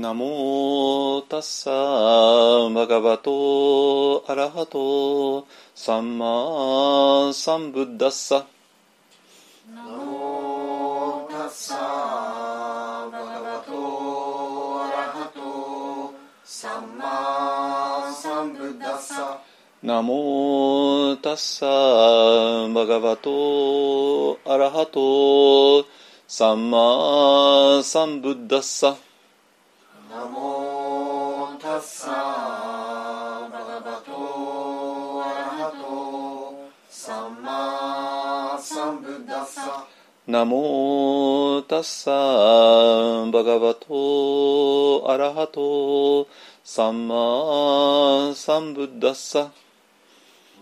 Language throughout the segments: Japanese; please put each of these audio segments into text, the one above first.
ナモタッサーバガバトアラハトサンマサンブッダッサナモタッサーバガバトアラハトサンマサンブッダッサナモタッサーバガバトアラハトサンマサンブッダッサナモタッサーバガバトアラハトサンマサンブッダッサ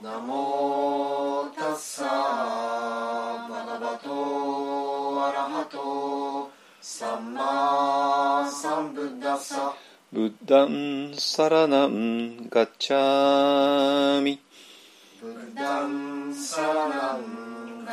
ナモタッサーバガバトアラハトサンマサンブッダッサブッダンサラナンガッチャミブッダンサラナン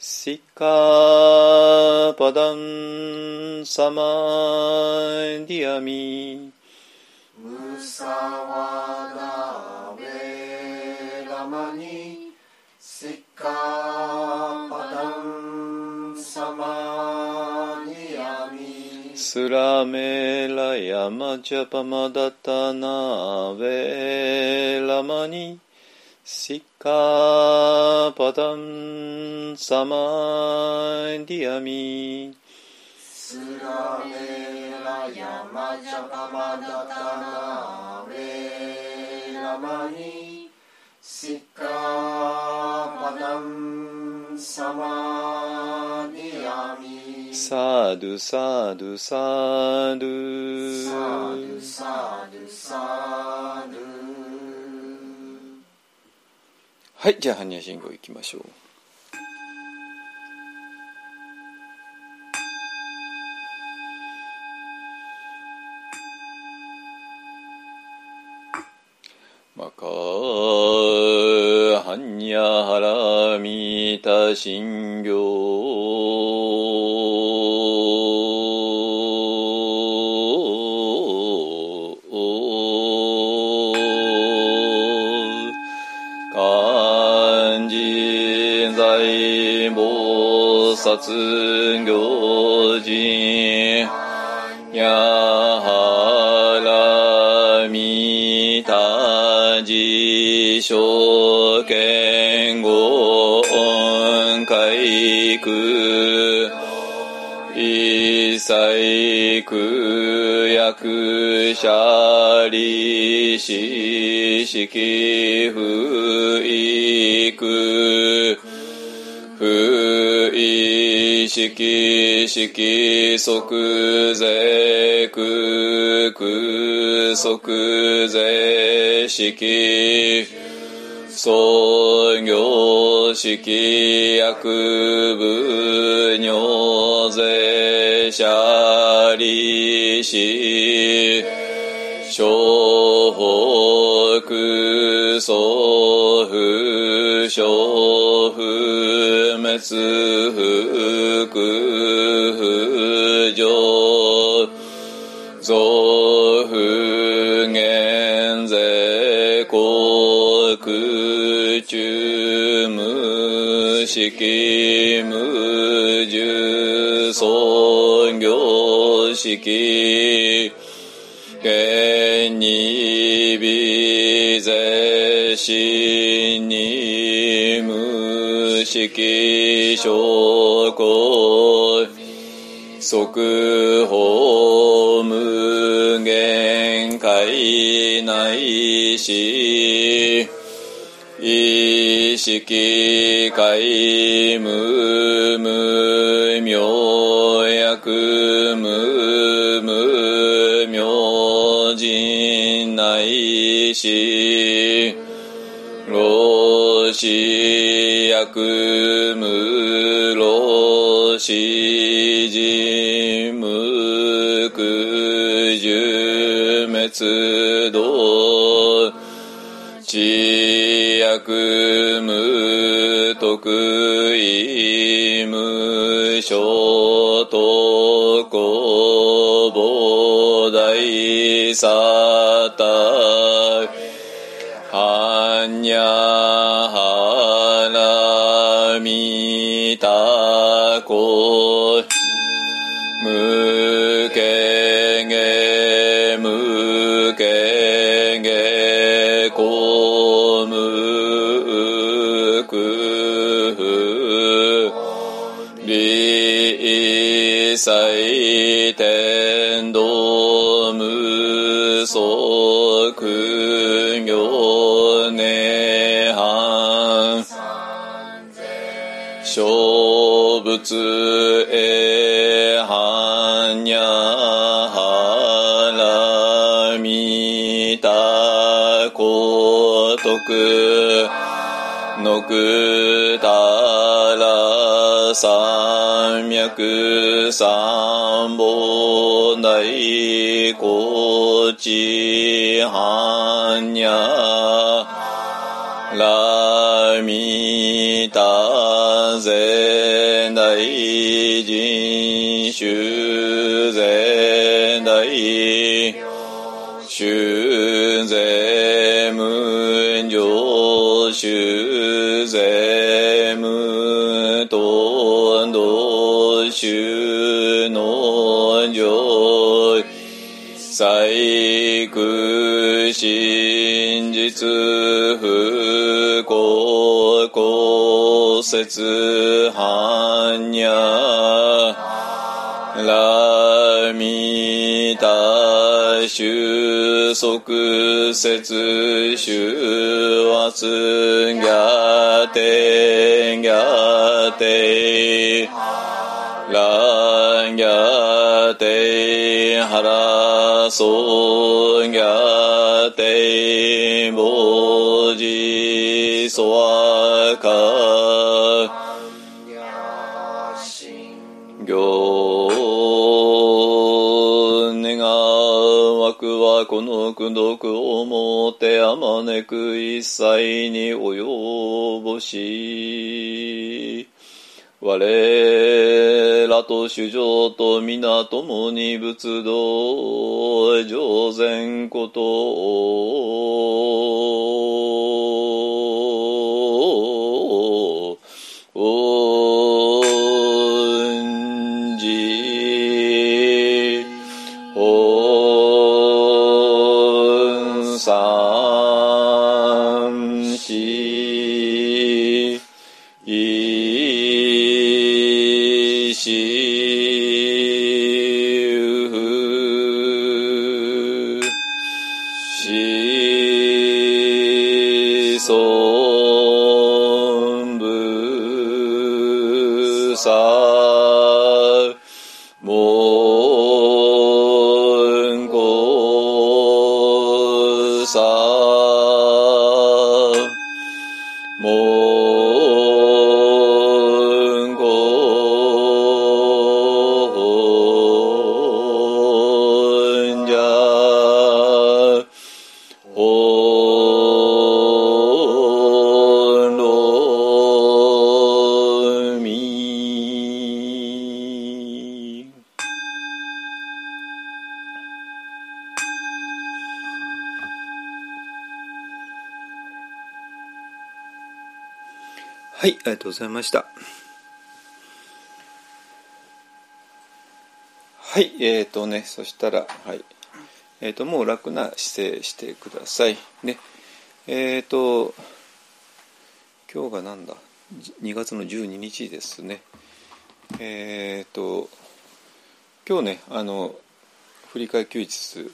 シッカパタンサスラメラヤマジャパマダタナベラマニシカパダンサマディアミスラメラヤマジャパマダタナウェラマニシカパタンサマディアミサドゥサドゥサドサゥドゥサドはいじゃあ般若心経いきましょうマカハンニャハラミタ心経薩行人やはらみたじしょけんごんかいく。一切苦薬者利子式不育不意識式即税空空即税式創業式薬部尿税者利子小北総不小不滅不上増不減税国中無式無重創業式現に微税死に無式証拠即法無限界内し意識界無無明薬無無明人内し老子薬無老子人無苦十滅道知薬無得意無所得公菩提サタ蜜多つえはにゃはらみたことくのくたら三脈三本大こちはにゃらミタゼ大人修ゼ大修税無常修税無頓道修の上細工真実不公説般若。ラミタ収束節収圧ギャテギャテラギャテハラソギャテボジソワカの功徳をもってあまねく一切に及ぼし我らと主情と皆共に仏道上善ことを。もざいました。はい、えーとね、そしたら、はい。えーと、もう楽な姿勢してください。ね。えーと、今日がなんだ ?2 月の12日ですね。えーと、今日ね、あの、振り替え休日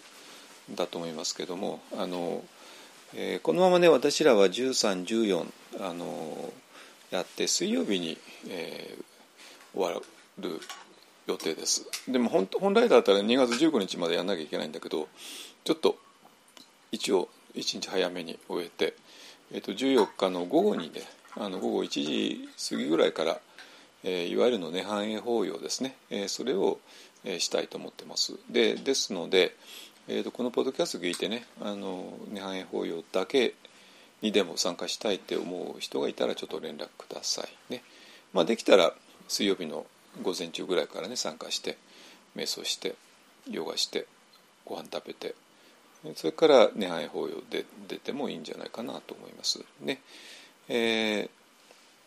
だと思いますけども、あの、えーこのままね、私らは13、14、あの、やって水曜日に、えー終わる予定です。でも本本来だったら2月15日までやんなきゃいけないんだけどちょっと一応1日早めに終えて、えー、と14日の午後にねあの午後1時過ぎぐらいから、えーいわゆるの涅槃絵法要ですね、えーそれを、えーしたいと思ってます。でですので、えー、とこのポッドキャスト聞いてねあの涅槃絵法要だけにでも参加したいって思う人がいたらちょっと連絡くださいね。まあ、できたら水曜日の午前中ぐらいからね参加して瞑想してヨガしてご飯食べてそれから涅槃法要で出てもいいんじゃないかなと思いますね。えー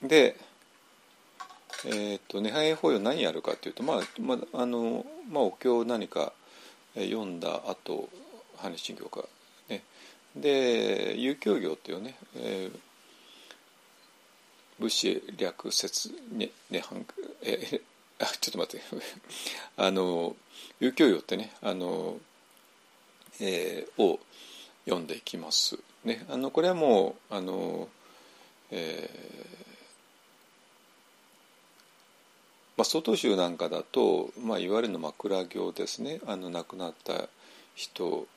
で、えー、と涅槃法要何やるかというとまあ、まああのまあ、お経を何か読んだ後半日神教かで遊興行っていうね、えー物資略説ねねはんえあちょっと待って。あの遊興行ってねあの、えーを読んでいきます。ねあのこれはもうあのえーまあ、曹洞宗なんかだと、まあ、いわゆるの枕行ですね。あの亡くなった人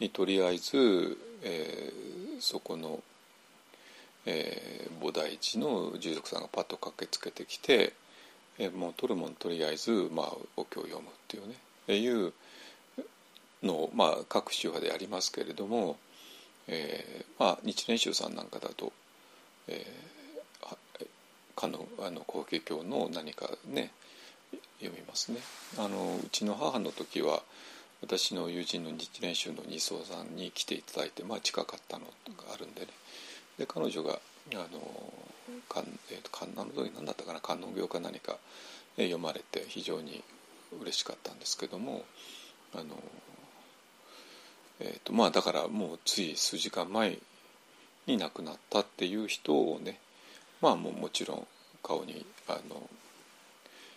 にとりあえず、えーそこの、えー菩提寺の住職さんがパッと駆けつけてきて、えーもう取るもんとりあえず、まあ、お経を読むっていうねいうのを、まあ、各宗派でやりますけれども、えーまあ、日蓮宗さんなんかだと、えーのあの法華経の何かね読みますね。あのうちの母の時は私の友人の日蓮宗の二層さんに来ていただいて、まあ、近かったのがあるんでね。で彼女があの観えーと観あの時何だったかな観音経か何か、読まれて非常に嬉しかったんですけどもあの、えーとまあ、だからもうつい数時間前に亡くなったっていう人をねまあもうもちろん顔にあの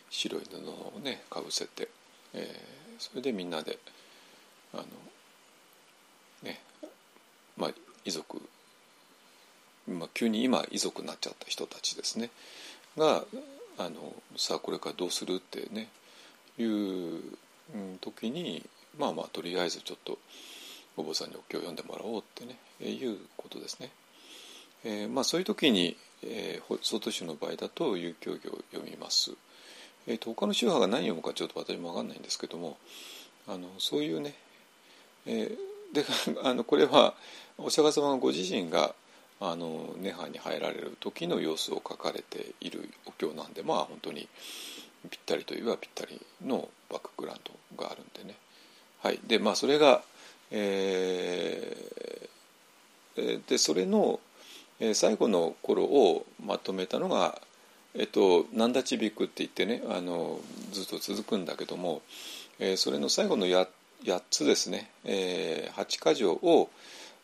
白い布をねかぶせて、えーそれでみんなであのねまあ遺族、まあ、急に今遺族になっちゃった人たちですねがあのさあこれからどうするってねいう時にまあまあとりあえずちょっとお坊さんにお経を読んでもらおうってねいうことですね。えー、まあそういう時に、えー、外宗の場合だと遊興行を読みます。えーと、他の宗派が何を読むかちょっと私も分かんないんですけどもあのそういうね、えー、で あのこれはお釈迦様のご自身があの涅槃に入られる時の様子を書かれているお経なんでまあ本当にぴったりといえばぴったりのバックグラウンドがあるんでね。はい、でまあそれが、えー、でそれの最後の頃をまとめたのがえっと、なんだちびくって言ってねあのずっと続くんだけども、えー、それの最後の 8, 8つですね、えー、8箇条を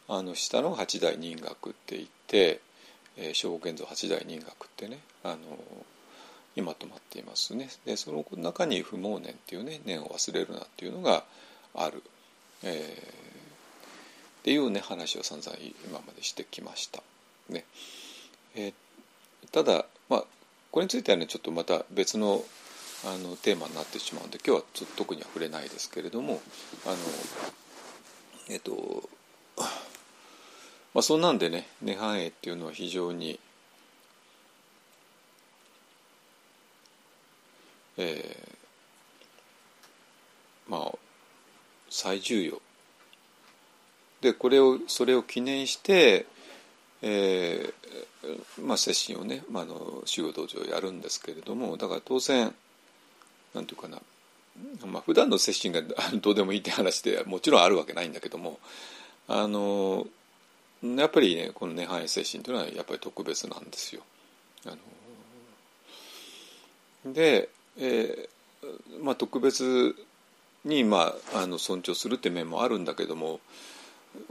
あの下の八大人学って言って、えー、小現像八大人学ってねあの今とまっていますね。でその中に不毛念っていうね念を忘れるなっていうのがある、えー、っていうね話を散々今までしてきました。ね。えー、ただこれについてはねちょっとまた別のあのテーマになってしまうので今日はちょっと特には触れないですけれどもあのえっとまあそんなんでね涅槃絵っていうのは非常にえー、まあ最重要。でこれをそれを記念してえーまあ、接心をね、まあ、の修行道場やるんですけれどもだから当然なんていうかな、まあ普段の接心が どうでもいいって話でもちろんあるわけないんだけどもあのやっぱりねこの涅槃接心というのはやっぱり特別なんですよ。あので、えーまあ、特別に、まあ、あの尊重するって面もあるんだけども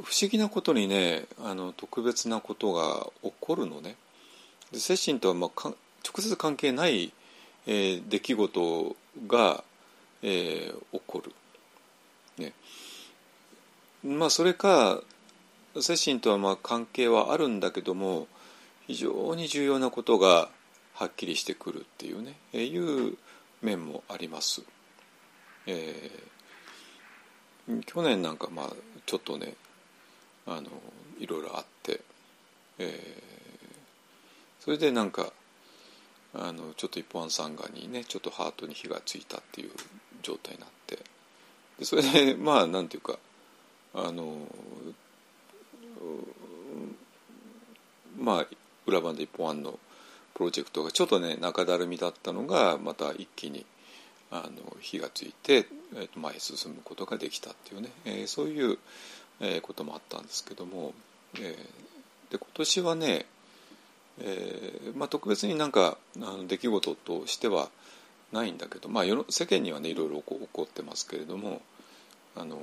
不思議なことにねあの特別なことが起こるのね。で精神とは、まあ、直接関係ない、えー、出来事が、えー、起こる。ね、まあそれか精神とはまあ関係はあるんだけども非常に重要なことがはっきりしてくるっていうね、えー、いう面もあります。えー、去年なんかまあちょっとねあのいろいろあって、えー、それでなんかあのちょっと一本サンガにねちょっとハートに火がついたっていう状態になってでそれで まあなんていうかあのまあ裏番で一本案のプロジェクトがちょっとね中だるみだったのがまた一気にあの火がついて、えー、と前へ進むことができたっていうね、えー、そういうえー、こともあったんですけども、えー、で今年はね、えーまあ、特別になんかあの出来事としてはないんだけど、まあ、世間にはねいろいろ起こってますけれどもあの、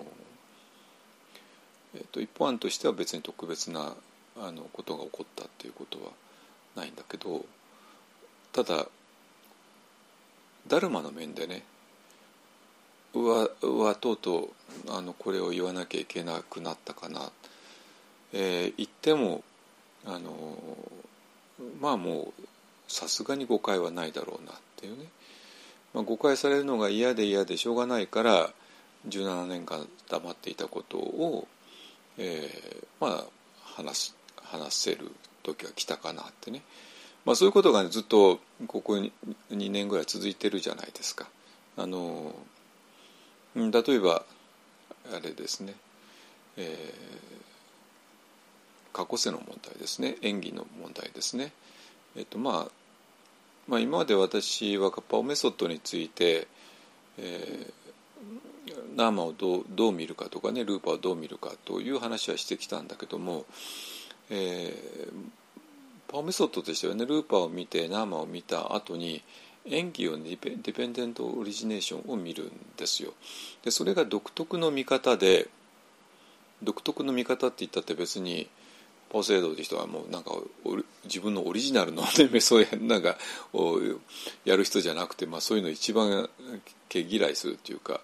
えーと、一方案としては別に特別なあのことが起こったっていうことはないんだけどただダルマの面でねうわうわとうとうあのこれを言わなきゃいけなくなったかな、えー、言ってもあのまあもうさすがに誤解はないだろうなっていうね、まあ、誤解されるのが嫌で嫌でしょうがないから17年間黙っていたことを、えー、まあ話話せる時が来たかなってね、まあ、そういうことが、ね、ずっとここ2年ぐらい続いてるじゃないですか。あの例えばあれですね、えー、過去世の問題ですね演技の問題ですね。えっとまあまあ、今まで私はカッパオメソッドについて、えー、ナーマをどうどう見るかとかねルーパーをどう見るかという話はしてきたんだけども、えー、パオメソッドとしてはねルーパーを見てナーマを見た後に演技を、ディペンデントオリジネーションを見るんですよ。でそれが独特の見方で独特の見方って言ったって別にポセイドって人はもうなんか自分のオリジナルの、ね、メソなんかをやる人じゃなくて、まあ、そういうの一番毛嫌いするっていうか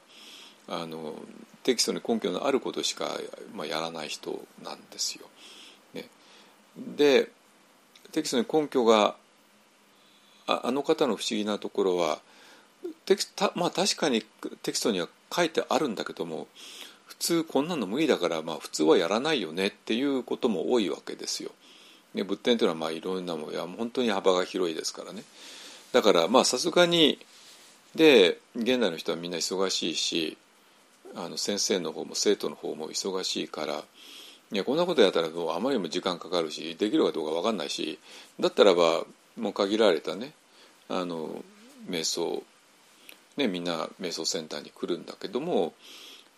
あのテキストに根拠のあることしか、まあ、やらない人なんですよ。ね、でテキストに根拠があの方の不思議なところはテクたまあ確かにテキストには書いてあるんだけども普通こんなの無理だからまあ普通はやらないよねっていうことも多いわけですよ。ね、仏典というのはまあいろんなもんいや本当に幅が広いですからね。だからまあさすがにで現代の人はみんな忙しいしあの先生の方も生徒の方も忙しいからいやこんなことやったらあまりにも時間かかるしできるかどうか分かんないしだったらばもう限られたねあの瞑想ねみんな瞑想センターに来るんだけども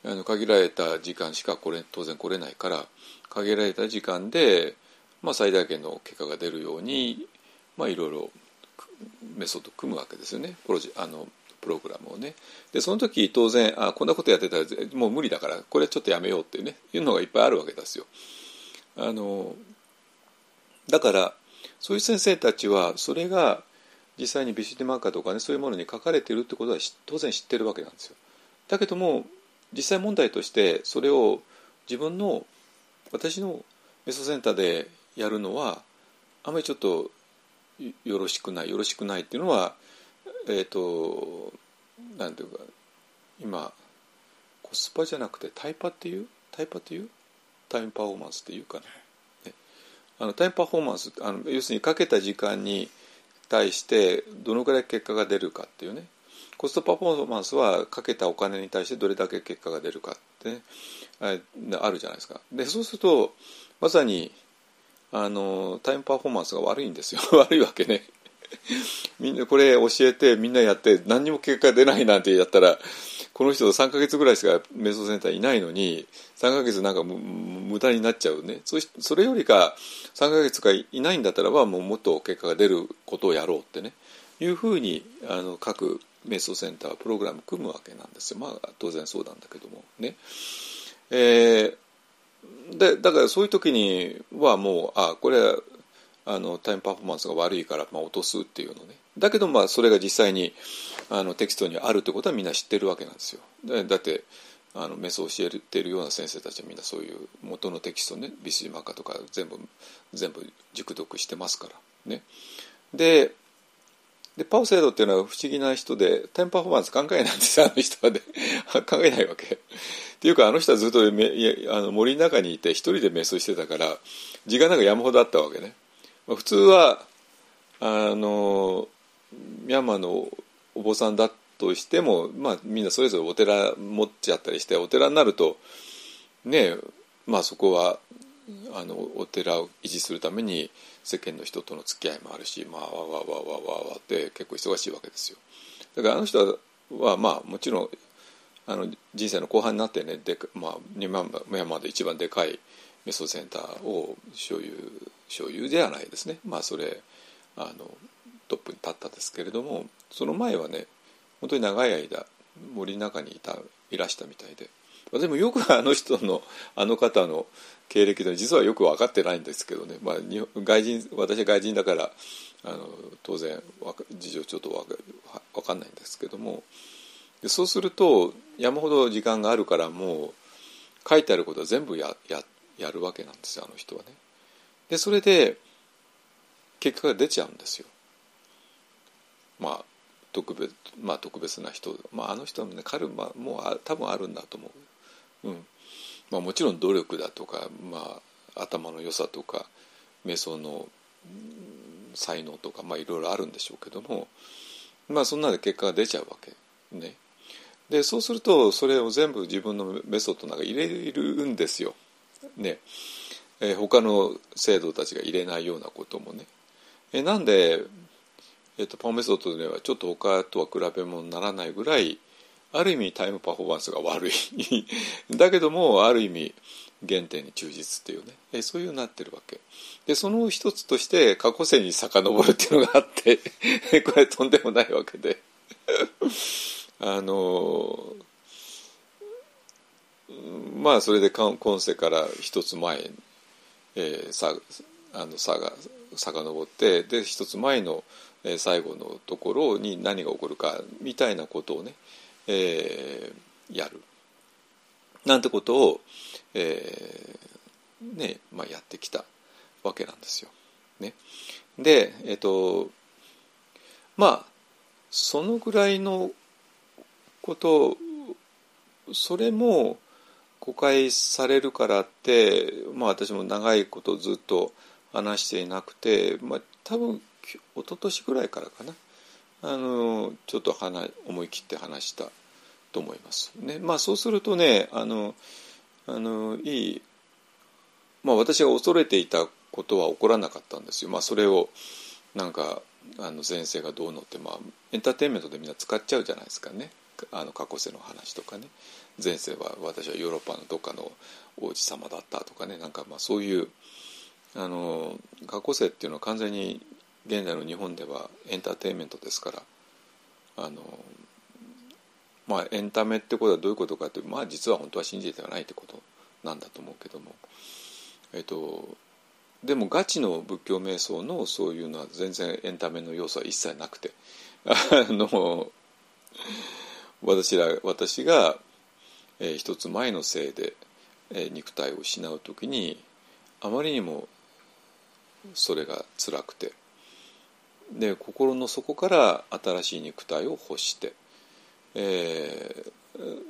あの限られた時間しかこれ当然来れないから限られた時間で、まあ、最大限の結果が出るように、まあ、いろいろメソッド組むわけですよねプロジあのプログラムをねでその時当然あこんなことやってたらもう無理だからこれちょっとやめようっていうねいうのがいっぱいあるわけですよ。あのだからそういう先生たちはそれが実際にビシュディマーカーとかねそういうものに書かれてるってことは当然知ってるわけなんですよ。だけども実際問題としてそれを自分の私のメソセンターでやるのはあまりちょっとよろしくないよろしくないっていうのはえっ、ー、となんていうか今コスパじゃなくてタイパっていう？タイパっていう？タイムパフォーマンスっていうか、ね、あのタイムパフォーマンスあの要するにかけた時間に対してどのくらい結果が出るかっていうね。コストパフォーマンスはかけたお金に対してどれだけ結果が出るかってね。あるじゃないですか。でそうするとまさにあのタイムパフォーマンスが悪いんですよ。悪いわけね。みんなこれ教えてみんなやって何にも結果出ないなんてやったらこの人3か月ぐらいしか瞑想センターいないのに3か月なんか無駄になっちゃうね。そそれよりか3か月かいないんだったらばもうもっと結果が出ることをやろうってね。いうふうにあの各瞑想センタープログラム組むわけなんですよ。まあ当然そうなんだけどもね。えー、でだからそういう時にはもうあこれあのタイムパフォーマンスが悪いから、まあ、落とすっていうのね。だけどまあそれが実際にあのテキストにあるってことはみんな知ってるわけなんですよ。だってあのメスを教えてるような先生たちはみんなそういう元のテキストねビスジマカとか全部全部熟読してますから。ね。ででパオセイドっていうのは不思議な人でタイムパフォーマンス考えないんです あの人はね。考えないわけ。っていうかあの人はずっとめあの森の中にいて一人で瞑想してたから時間なんか山ほどあったわけね。普通はあのミャンマーのお坊さんだとしても、まあ、みんなそれぞれお寺持っちゃったりしてお寺になるとねまあそこはあのお寺を維持するために世間の人との付き合いもあるしまあわわわわわわって結構忙しいわけですよ。だからあの人はまあもちろんあの人生の後半になってねで、まあ、ミャンマーで一番でかいメソセンターを所有所有ではないですねまあそれあのトップに立ったんですけれどもその前はね本当に長い間森の中にいたいらしたみたいででもよくあの人のあの方の経歴で実はよく分かってないんですけどね、まあ、外人私は外人だからあの当然事情ちょっと分かんないんですけどもそうすると山ほど時間があるからもう書いてあることは全部やややるわけなんですよあの人はね。でそれで結果が出ちゃうんですよ。まあ特別まあ特別な人、まあ、あの人もね彼ももう多分あるんだと思う。うんまあ、もちろん努力だとか、まあ、頭の良さとか瞑想の才能とか、まあ、いろいろあるんでしょうけども、まあ、そんなで結果が出ちゃうわけね。でそうするとそれを全部自分のメソッドの中に入れるんですよ。ねえー、他の制度たちが入れないようなこともね。え、なんで、えーと、パンメソッドではちょっと他とは比べ物にならないぐらいある意味タイムパフォーマンスが悪い。だけどもある意味原点に忠実っていうね、えー、そういうなってるわけ。でその一つとして過去世に遡るっていうのがあって これとんでもないわけで。あのまあそれで今世から一つ前、えー、さあの差が遡ってで一つ前の、え、最後のところに何が起こるかみたいなことをね、えー、やるなんてことを、えーねまあ、やってきたわけなんですよ。ね、で、えーとまあそのぐらいのことそれも誤解されるからってまあ私も長いことずっと話していなくて、まあ、多分一昨年ぐらいからかな。あのちょっと話思い切って話したと思います。ね。まあ、そうするとねあのあのいい、まあ、私が恐れていたことは起こらなかったんですよ。まあ、それをなんかあの先生がどうのって、まあ、エンターテインメントでみんな使っちゃうじゃないですかね。あの過去世の話とかね。前世は私はヨーロッパのどっかの王子様だったとかね。なんかまあそういうあの過去世っていうのは完全に現在の日本ではエンターテインメントですからあのまあエンタメってことはどういうことかというまあ実は本当は信じてはないってことなんだと思うけどもえっとでもガチの仏教瞑想のそういうのは全然エンタメの要素は一切なくてあの私ら私が、えー、一つ前のせいで、えー、肉体を失う時にあまりにもそれが辛くてで心の底から新しい肉体を欲して、えー、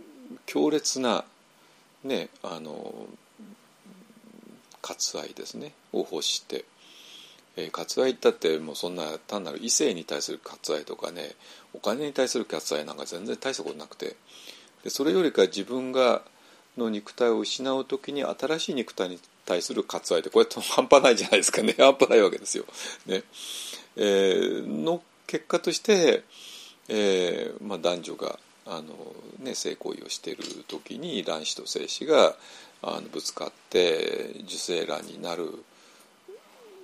強烈なねあの割愛ですねを欲して、えー、割愛ったってもうそんな単なる異性に対する割愛とかねお金に対する割愛なんか全然大したことなくてでそれよりか自分がの肉体を失う時に新しい肉体に対する割愛ってこれ半端ないじゃないですかね。半端ないわけですよ。ね。えー、の結果として、えーまあ、男女があの、ね、性行為をしている時に卵子と精子があのぶつかって受精卵になる。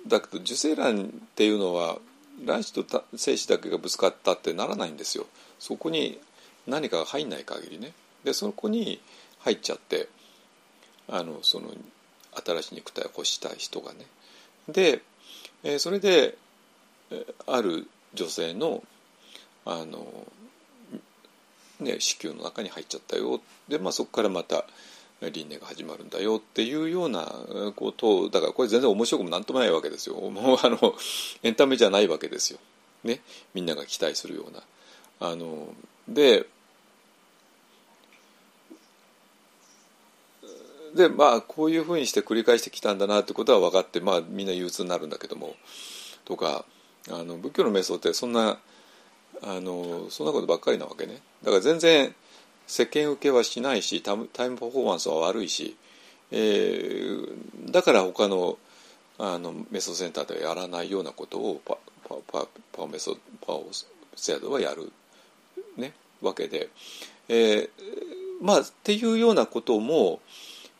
だけど受精卵っていうのは卵子と精子だけがぶつかったってならないんですよ。そこに何かが入んない限りね。でそこに入っちゃってあのその新しい肉体を欲したい人がね。で、えー、それである女性のあの、ね、子宮の中に入っちゃったよ。で、まあ、そこからまた輪廻が始まるんだよっていうようなことだからこれ全然面白くもなんともないわけですよ。もうあのエンタメじゃないわけですよ、ね、みんなが期待するような。あのででまあこういうふうにして繰り返してきたんだなってことは分かって、まあ、みんな憂鬱になるんだけどもとかあの仏教の瞑想ってそんなあのそんなことばっかりなわけね。だから全然世間受けはしないしタイムパフォーマンスは悪いし、えー、だから他のあのメソセンターではやらないようなことをパパパパメソパオセアドはやる、ね、わけで、えー、まあっていうようなことも、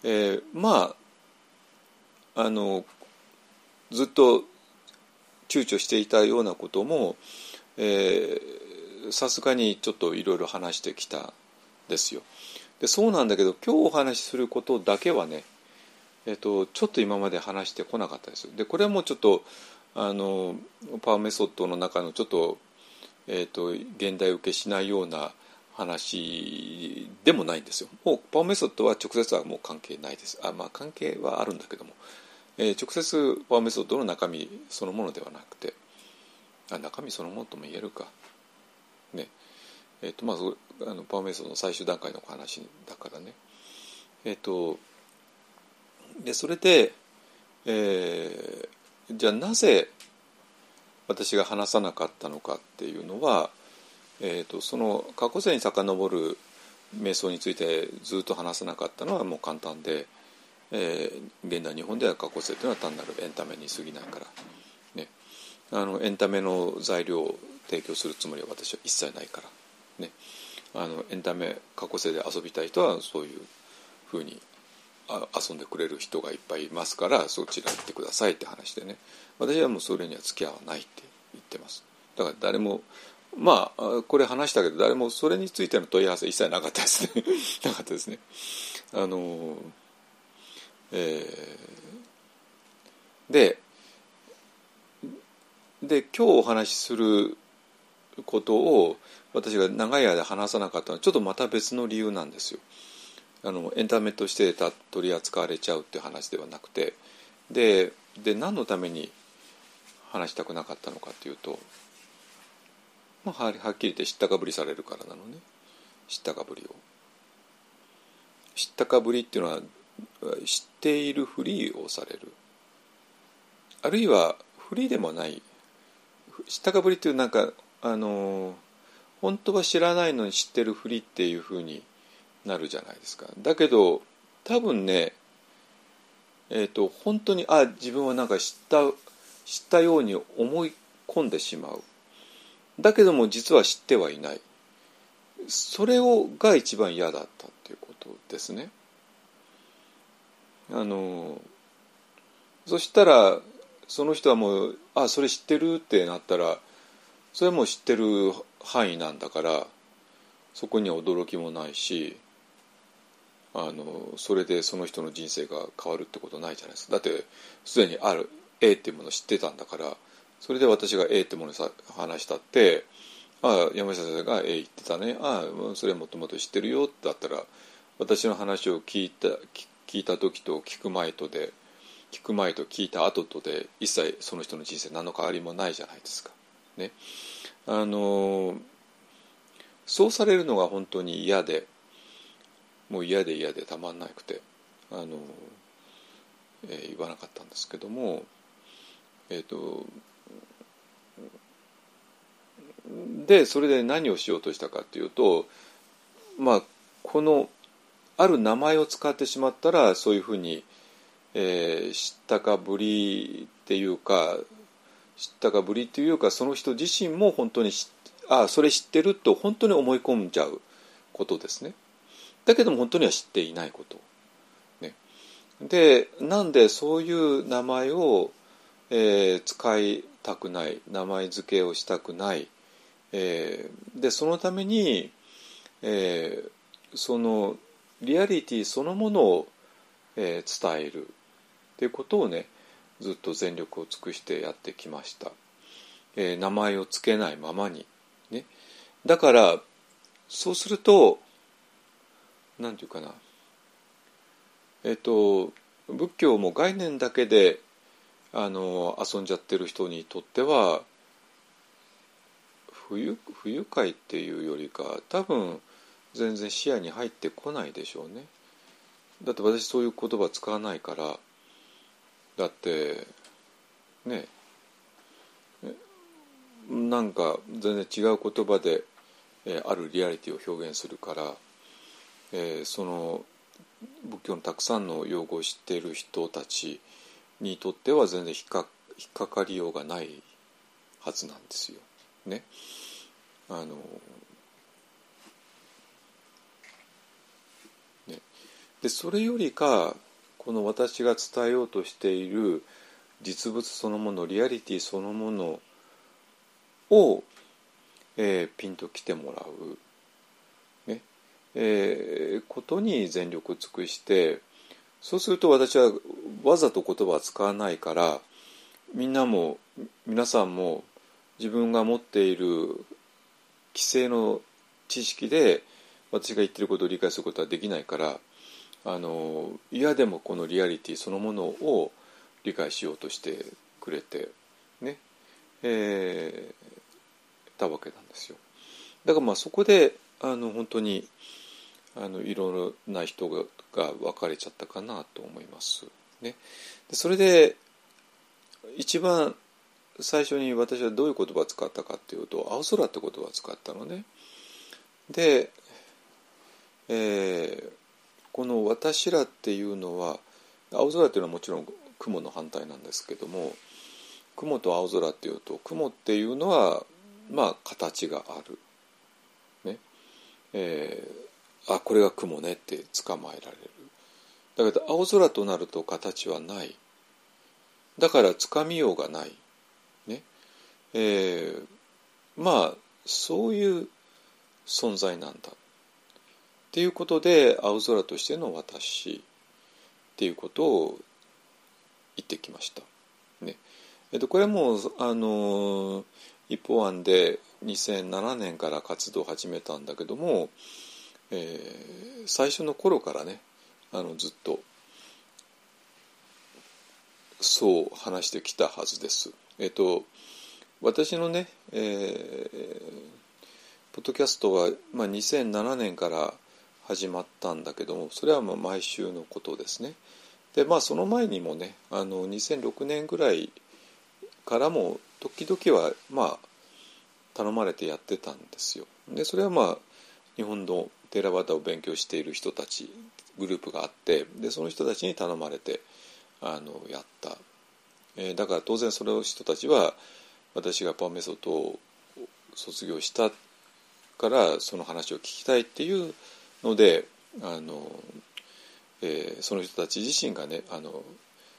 えー、まああのずっと躊躇していたようなこともさすがにちょっといろいろ話してきたですよ。でそうなんだけど今日お話しすることだけはね、えっと、ちょっと今まで話してこなかったです。でこれもちょっとあのパワーメソッドの中のちょっと,、えっと現代受けしないような話でもないんですよ。もうパワーメソッドは直接はもう関係ないです。あまあ関係はあるんだけども、えー、直接パワーメソッドの中身そのものではなくてあ中身そのものとも言えるかねえっ、ー、とまずあのパワーメソッドの最終段階の話だからねえっ、ー、とでそれで、えー、じゃあなぜ私が話さなかったのかっていうのは、えーと、その過去世に遡る瞑想についてずっと話さなかったのはもう簡単で、えー、現代日本では過去世というのは単なるエンタメに過ぎないから、ね、あのエンタメの材料を提供するつもりは私は一切ないから、ね、あのエンタメ過去世で遊びたい人はそういうふうに遊んでくれる人がいっぱいいますからそちら行ってくださいって話でね。私はもうそれには付き合わないって言ってます。だから誰もまあこれ話したけど誰もそれについての問い合わせ一切なかったですね。なかったですね。あのえー、でで今日お話しすることを私が長い間話さなかったのはちょっとまた別の理由なんですよ。あのエンタメとして取り扱われちゃうっていう話ではなくて。でで何のために話したくなかったのかというとまあ、はっきり言って知ったかぶりされるからなのね。知ったかぶりを。知ったかぶりっていうのは知っているふりをされる。あるいはふりでもない。知ったかぶりっていうなんかあの本当は知らないのに知ってるふりっていうふうになるじゃないですか。だけど多分ねえっ、ー、と本当にあ自分はなんか知った知ったように思い込んでしまう。だけども実は知ってはいないそれをが一番嫌だったっていうことですね。あのそしたらその人はもう「あそれ知ってる?」ってなったらそれはもう知ってる範囲なんだからそこには驚きもないしあのそれでその人の人生が変わるってことないじゃないですかだってすでにある A っていうものを知ってたんだからそれで私が A ってものを話したってああ山下先生が A 言ってたねああそれはもともと知ってるよだったら私の話を聞いた聞いた時と聞く前とで聞く前と聞いた後とで一切その人の人生何の変わりもないじゃないですか。ね、あのそうされるのが本当に嫌でもう嫌で嫌でたまんなくてあの、えー、言わなかったんですけどもえっ、ー、とでそれで何をしようとしたかっていうとまあこのある名前を使ってしまったらそういうふうに、えー、知ったかぶりっていうか知ったかぶりっていうかその人自身も本当にああそれ知ってると本当に思い込んじゃうことですね。だけども本当には知っていないこと。ね、でなんでそういう名前を、えー、使いたくない名前付けをしたくない。えー、でそのために、えー、そのリアリティそのものを、えー、伝える。っていうことをねずっと全力を尽くしてやってきました、えー、名前を付けないままに。ね。だからそうすると何て言うかな。えっ、ー、と仏教も概念だけであの遊んじゃってる人にとっては不愉不愉快っていうよりか多分全然視野に入ってこないでしょうねだって私そういう言葉使わないからだってねなんか全然違う言葉で、え、あるリアリティを表現するから、えー、その仏教のたくさんの用語を知っている人たちにとっては全然引っか引っかかりようがないはずなんですよ。ね。あのねでそれよりかこの私が伝えようとしている実物そのものリアリティそのものを、えー、ピンときてもらう、ねえー、ことに全力を尽くしてそうすると私はわざと言葉は使わないからみんなも皆さんも自分が持っている規制の知識で私が言ってることを理解することはできないからあの嫌でもこのリアリティそのものを理解しようとしてくれてねえー、たわけなんですよ。だからまあそこであの本当にあのいろいろな人がが分かれちゃったかなと思います。ね、でそれで一番最初に私はどういう言葉を使ったかっていうと「青空」って言葉を使ったのね。で、えー、この「私ら」っていうのは青空っていうのはもちろん雲の反対なんですけども雲と青空っていうと雲っていうのはまあ形がある。ねえー、あこれが雲ねって捕まえられる。だけど青空となると形はない。だからつかみようがない。えー、まあそういう存在なんだっていうことで青空としての私っていうことを言ってきました。ねえっと、これもあの一方案で2007年から活動を始めたんだけども、えー、最初の頃からねあのずっとそう話してきたはずです。えっと私のね、えー、ポッドキャストは、まあ、2007年から始まったんだけどもそれはまあ毎週のことですね。でまあその前にもねあの2006年ぐらいからも時々はまあ頼まれてやってたんですよ。でそれはまあ日本のテーラバタを勉強している人たちグループがあってでその人たちに頼まれてあのやった、えー、だから当然その人たちは私がパーメソッドを卒業したからその話を聞きたいっていうのであの、えー、その人たち自身がねあの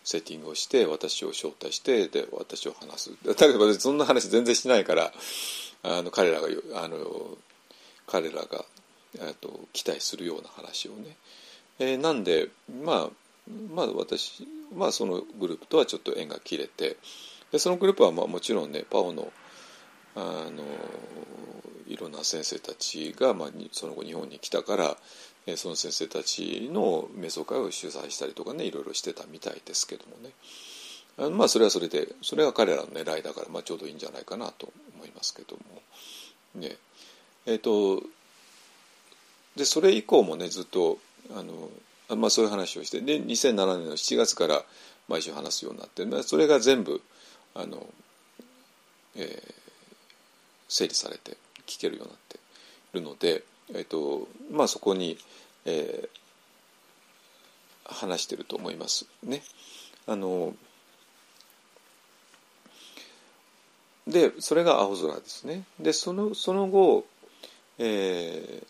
セッティングをして私を招待してで私を話す。だけど私そんな話全然しないからあの彼らがあの彼らがと期待するような話をね、えー、なんでまあまあ私まあそのグループとはちょっと縁が切れてでそのグループはまあもちろんねパオのあのいろんな先生たちが、まあ、その後日本に来たからえその先生たちの瞑想会を主催したりとかねいろいろしてたみたいですけどもね。あまあそれはそれでそれが彼らの狙いだから、まあ、ちょうどいいんじゃないかなと思いますけども。ね。えっ、ー、とでそれ以降もねずっとあの、まあ、そういう話をしてで2007年の7月から毎週話すようになってそれが全部あの、えー、整理されて聞けるようになっているので、えーとまあ、そこに、えー、話してると思いますね。あのでそれが青空ですね。でそのその後、えー、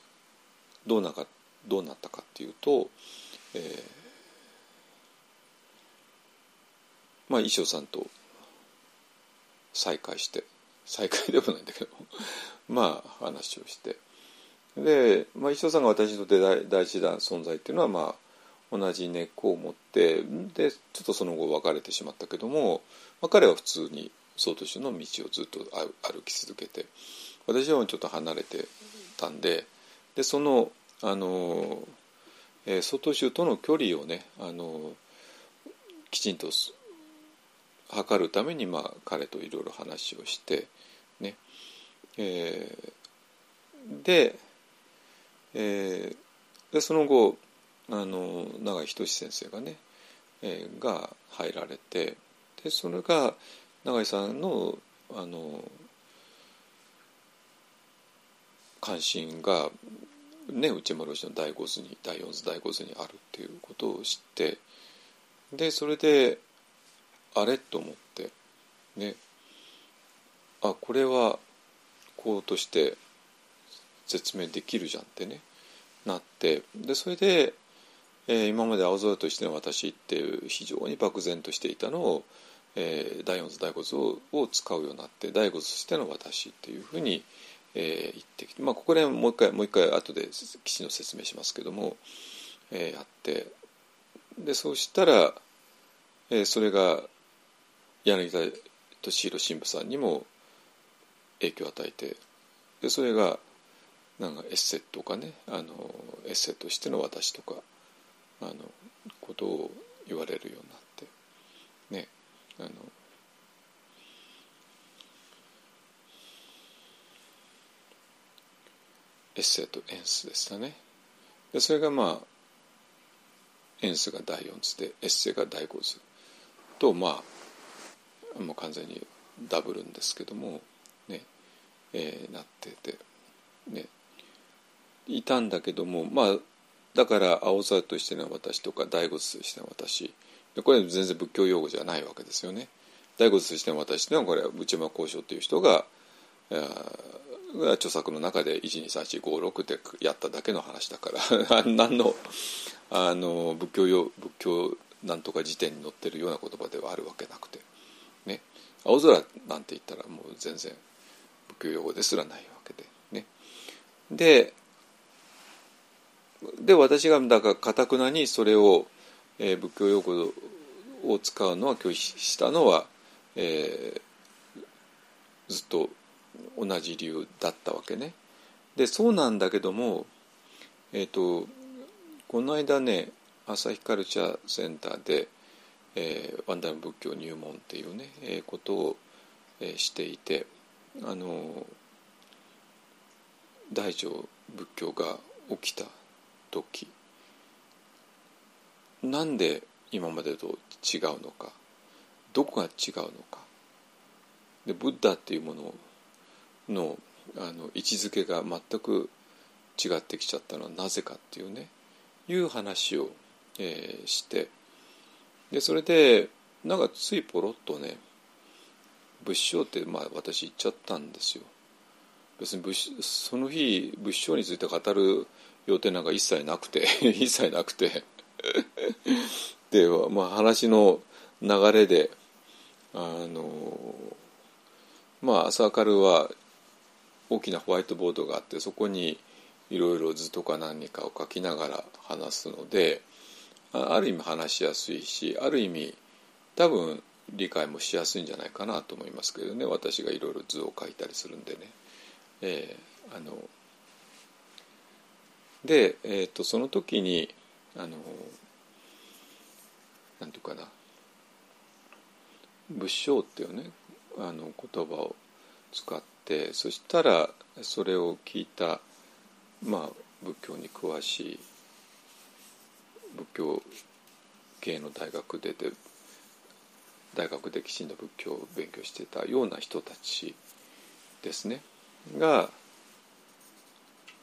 どうなかどうなったかっていうと、えー、まあ衣装さんと再会して再会でもないんだけど まあ話をして。で、まあ、衣装さんが私と第第一弾存在っていうのはまあ同じ根っこを持ってでちょっとその後別れてしまったけども、まあ、彼は普通に総統州の道をずっと歩き続けて私はちょっと離れてたんででそのあの、えー、外州との距離をねあのきちんと測るために、まあ、彼といろいろ話をしてね、えー、で,、えー、でその後あの永井仁先生がね、えー、が入られてでそれが永井さんのあの関心がね内村氏の第五図に第四図第五図にあるっていうことを知ってでそれであれ？と思って。ね。あこれはこうとして説明できるじゃんってね。なって。でそれで、えー、今まで青空としての私っていう非常に漠然としていたのを、えー、第四図第五図をを使うようになって第五図としての私っていうふうに、えー、言ってきて、まあ、ここでもう一回もう一回後できちんと説明しますけども、えー、やって。でそうしたら、えー、それが柳田敏弘神父さんにも影響を与えてでそれがなんかエッセとかねあのエッセとしての私とかあのことを言われるようになってねあのエッセとエンスでしたね。でそれがまあエンスが第4図でエッセが第5図とまあもう完全にダブるんですけどもね、えー、なっててねいたんだけどもまあだから青空としての私とか大仏としての私これ全然仏教用語じゃないわけですよね。大仏としての私というのはこれは内間交渉という人が著作の中で123456ってやっただけの話だから 何のあの仏教用仏教なんとか辞典に載ってるような言葉ではあるわけなくて青空なんて言ったらもう全然仏教用語ですらないわけでねでで私がだからかたくなにそれを、えー、仏教用語を使うのは拒否したのは、えー、ずっと同じ理由だったわけね。でそうなんだけども、えーと、この間ね朝日カルチャーセンターで、えー、ワンダム仏教入門っていうね、えー、ことを、えーしていてあの大乗仏教が起きた時なんで今までと違うのかどこが違うのか。でブッダっていうもののあの位置づけが全く違ってきちゃったのはなぜかっていうねいう話を、えーしてでそれでなんかついポロッとね仏性ってまあ私言っちゃったんですよ。別に仏その日仏性について語る予定なんか一切なくて 一切なくてで、まあ、話の流れであのまあ朝明るは大きなホワイトボードがあってそこにいろいろ図とか何かを書きながら話すのである意味話しやすいしある意味多分理解もしやすいんじゃないかなと思いますけどね私がいろいろ図を書いたりするんでね。えー、あので、えーと、その時にあのなんていうかな仏性っていうねあの言葉を使ってそしたらそれを聞いた、まあ、仏教に詳しい仏教系の大学出て大学できちんと仏教を勉強してたような人たちですね。が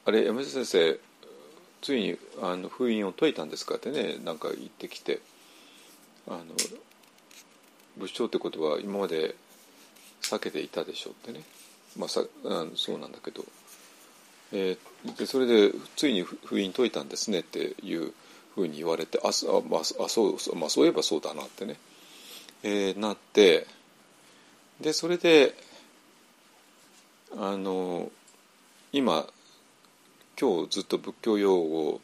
あれ山下先生ついにあの封印を解いたんですかってねなんか言ってきてあの仏性ってことは今まで避けていたでしょうってね。まあさあそうなんだけど、えー、でそれでついに封印解いたんですねっていうふうに言われてああ、まあ、そう、まあ、そういえばそうだなってね、えー、なってでそれであの今今日ずっと仏教用語を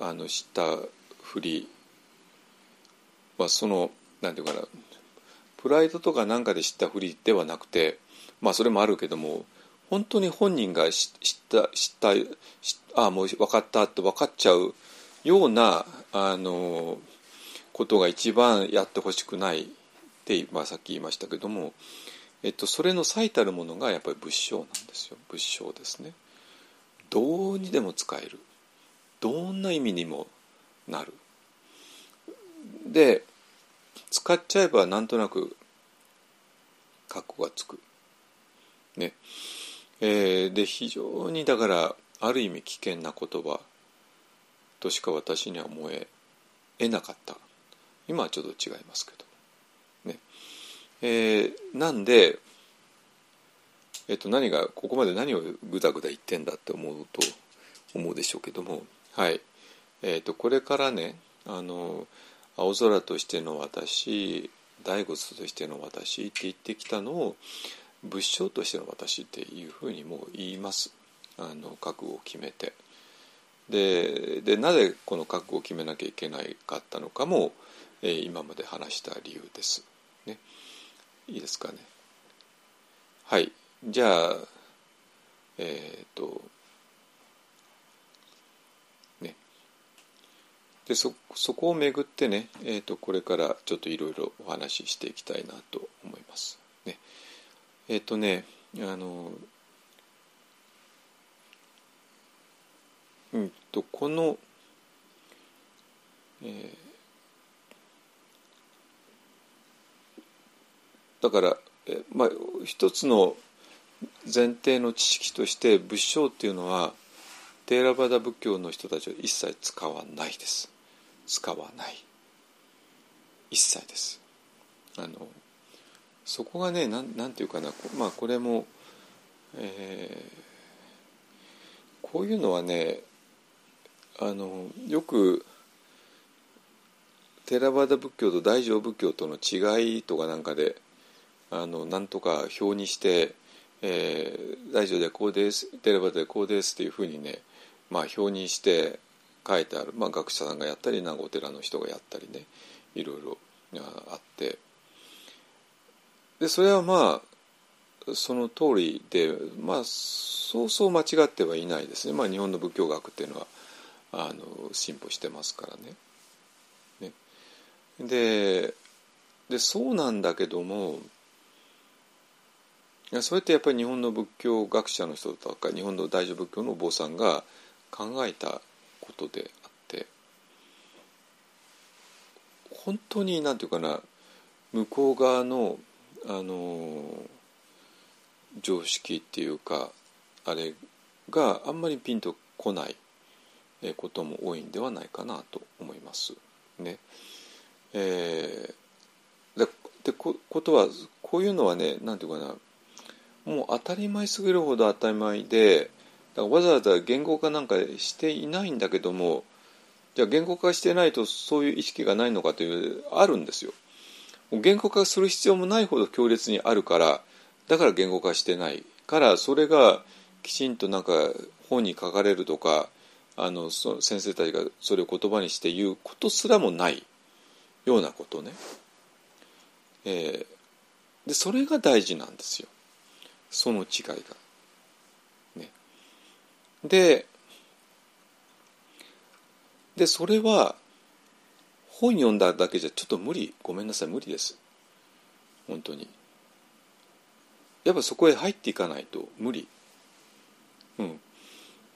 あの知ったふりはそのなんていうかなプライドとかなんかで知ったふりではなくてまあそれもあるけども本当に本人が知った知ったああもう分かったって分かっちゃうようなあのことが一番やってほしくないって、まあ、さっき言いましたけどもえっと、それの最たるものがやっぱり仏性なんですよ仏性ですね。どうにでも使えるどんな意味にもなる。で使っちゃえばなんとなく格好がつく。ねえー、で非常にだからある意味危険な言葉としか私には思え得なかった。今はちょっと違いますけど。ね。えー、なんで、えっと、何がここまで何をぐだぐだ言ってんだって思うと思うでしょうけども。はい。えっとこれからねあの青空としての私大仏としての私って言ってきたのを仏性としての私っていうふうにもう言います。あの覚悟を決めて。ででなぜこの覚悟を決めなきゃいけないかったのかも、えー、今まで話した理由です。ね、いいですかね。はい。じゃあえっ、とね。でそそこをめぐってね、えーと、これからちょっといろいろお話ししていきたいなと思います。ね、えっ、とねあのうんとこの、えーだからえ、まあ、一つの前提の知識として仏性っていうのはテーラバダ仏教の人たちは一切使わないです。使わない。一切です。あのそこがねなんなんていうかなまあこれも、えー、こういうのはねあのよくテーラバダ仏教と大乗仏教との違いとかなんかであのなんとか表にして、えー、大乗でこうですテレバでこうですっていうふうにね、まあ、表にして書いてある、まあ、学者さんがやったりなんかお寺の人がやったりねいろいろあって。でそれはまあその通りでまあそうそう間違ってはいないですね、まあ、日本の仏教学っていうのは。あの進歩してますからね。ねででそうなんだけどもそれってやっぱり日本の仏教学者の人とか日本の大乗仏教のお坊さんが考えたことであって本当になんていうかな向こう側のあの常識っていうかあれがあんまりピンとこないことも多いんではないかなと思います。ねえー、でこことはこういうのはね何て言うかなもう当たり前すぎるほど当たり前でわざわざ言語化なんかしていないんだけどもじゃあ言語化してないとそういう意識がないのかというあるんですよ。言語化する必要もないほど強烈にあるからだから言語化してないからそれがきちんとなんか本に書かれるとかあのそ先生たちがそれを言葉にして言うことすらもないようなことね。えー、でそれが大事なんですよ。その違いが。ね、ででそれは本読んだだけじゃちょっと無理。ごめんなさい無理です。本当に。やっぱそこへ入っていかないと無理。うん。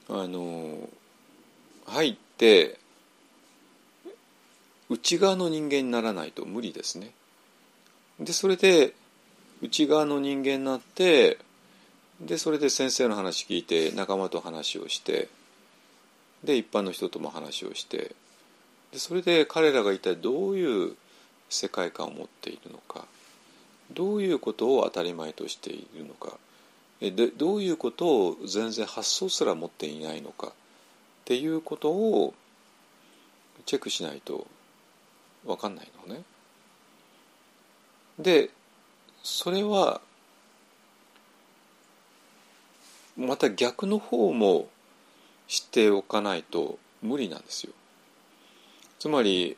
あの入って内側の人間にならないと無理ですね。でそれで内側の人間になってでそれで先生の話聞いて仲間と話をしてで一般の人とも話をしてでそれで彼らが一体どういう世界観を持っているのかどういうことを当たり前としているのかでどういうことを全然発想すら持っていないのかっていうことをチェックしないと分かんないのね。でそれはまた逆の方も知っておかないと無理なんですよ。つまり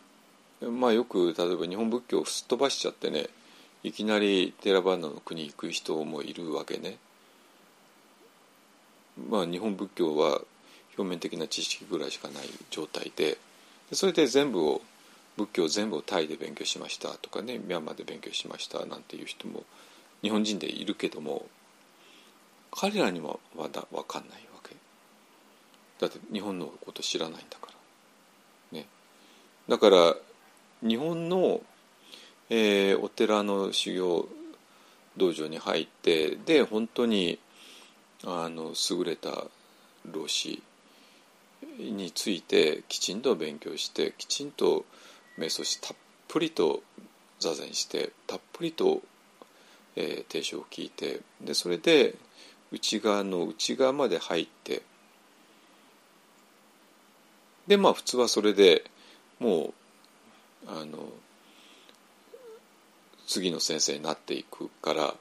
まあよく例えば日本仏教をすっ飛ばしちゃってねいきなりテラバンナの国行く人もいるわけね。まあ日本仏教は表面的な知識ぐらいしかない状態でそれで全部を仏教全部をタイで勉強しましたとかねミャンマーで勉強しましたなんていう人も日本人でいるけども彼らにはまだ分かんないわけ。だって日本のこと知らないんだから。ね。だから日本の、えー、お寺の修行道場に入ってで本当にあの優れた老子についてきちんと勉強してきちんと瞑想したっぷりと座禅してたっぷりと、えー、提唱を聞いてでそれで内側の内側まで入ってでまあ普通はそれでもうあの次の先生になっていくから、ま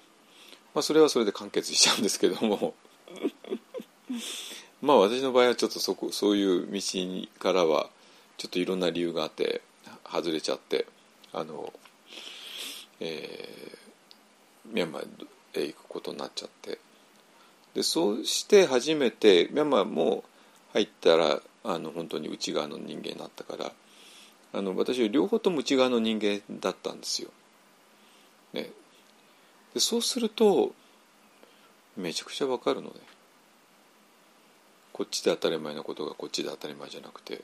あ、それはそれで完結しちゃうんですけども。まあ私の場合はちょっとそこそういう道からはちょっといろんな理由があって外れちゃってあの、えー、ミャンマーへ行くことになっちゃってでそうして初めてミャンマーも入ったらあの本当に内側の人間になったからあの私は両方とも内側の人間だったんですよ。ね、でそうするとめちゃくちゃわかるのね。こっちで当たり前のことがこっちで当たり前じゃなくて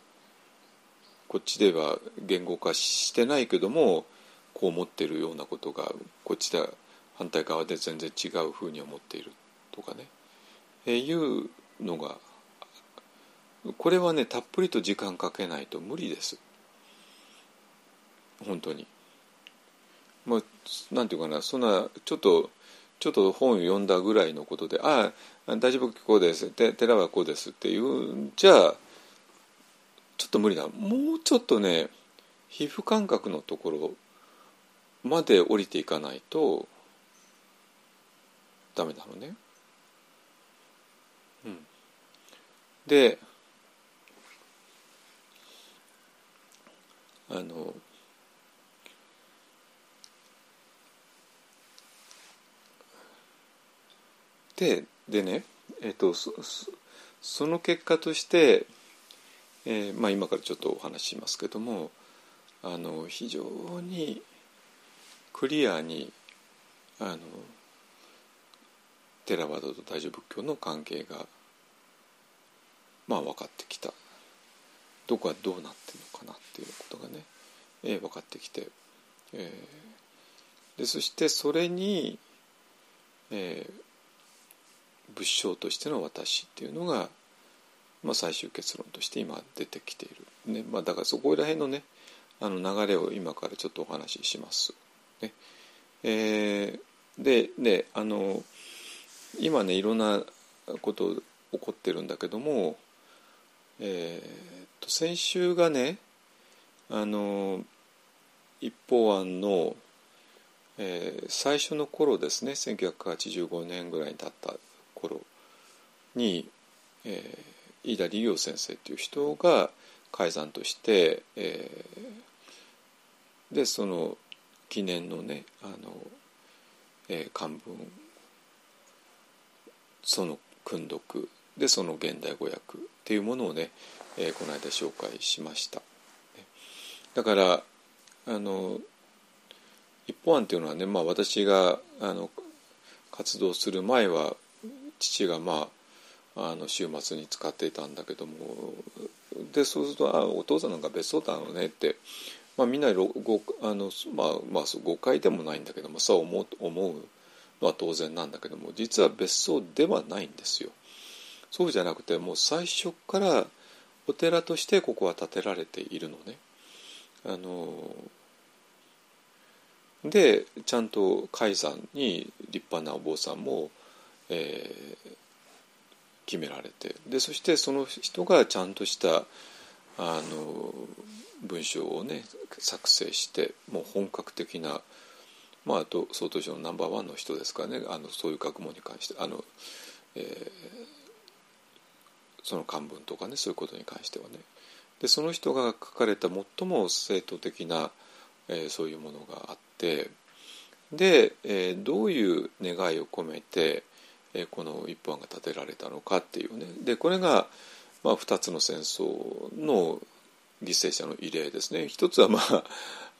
こっちでは言語化してないけどもこう思ってるようなことがこっちで反対側で全然違うふうに思っているとかね、え、いうのがこれはねたっぷりと時間かけないと無理です本当に。まあ、なんていうかなそんなちょっとちょっと本を読んだぐらいのことで「ああ大丈夫こうです」で「寺はこうです」っていうんじゃちょっと無理だ。もうちょっとね皮膚感覚のところまで降りていかないとダメなのね。うん、であのででねえっ、とそその結果として、えーまあ、今からちょっとお話ししますけどもあの非常にクリアにあのテラワードと大乗仏教の関係がまあ分かってきた。どこがどうなってるのかなっていうことがね、えー、分かってきて、えー、でそしてそれに、えー、仏性としての私っていうのが、まあ、最終結論として今出てきている、ねまあ、だからそこら辺のねあの流れを今からちょっとお話しします。ねえー、でねあの今ねいろんなこと起こってるんだけども、えー、と先週がねあの一方案の、えー、最初の頃ですね1985年ぐらいに経った頃に、えー、飯田理央先生っていう人が改ざんとして、えー、でその記念のねあの、えー、漢文その訓読でその現代語訳っていうものをね、えー、この間紹介しました。だからあの一方案っていうのはね、まあ、私があの活動する前は父がまああの週末に使っていたんだけどもでそうすると「あお父さんなんか別荘だのね」って、まあ、みんなごあの、まあまあ、誤解でもないんだけどもそう思う思うのは当然なんだけども実は別荘ではないんですよ。そうじゃなくてもう最初からお寺としてここは建てられているのね。あのでちゃんと海山に立派なお坊さんも、えー、決められてでそしてその人がちゃんとしたあの文章をね作成してもう本格的なまあ、あと総統省のナンバーワンの人ですからねあのそういう学問に関してあの、えー、その漢文とかねそういうことに関してはね。でその人が書かれた最も正当的な、えー、そういうものがあってで、えー、どういう願いを込めて、え、この一本が建てられたのかっていうね。でこれが、まあ、2つの戦争の犠牲者の慰霊ですね。一つはまあ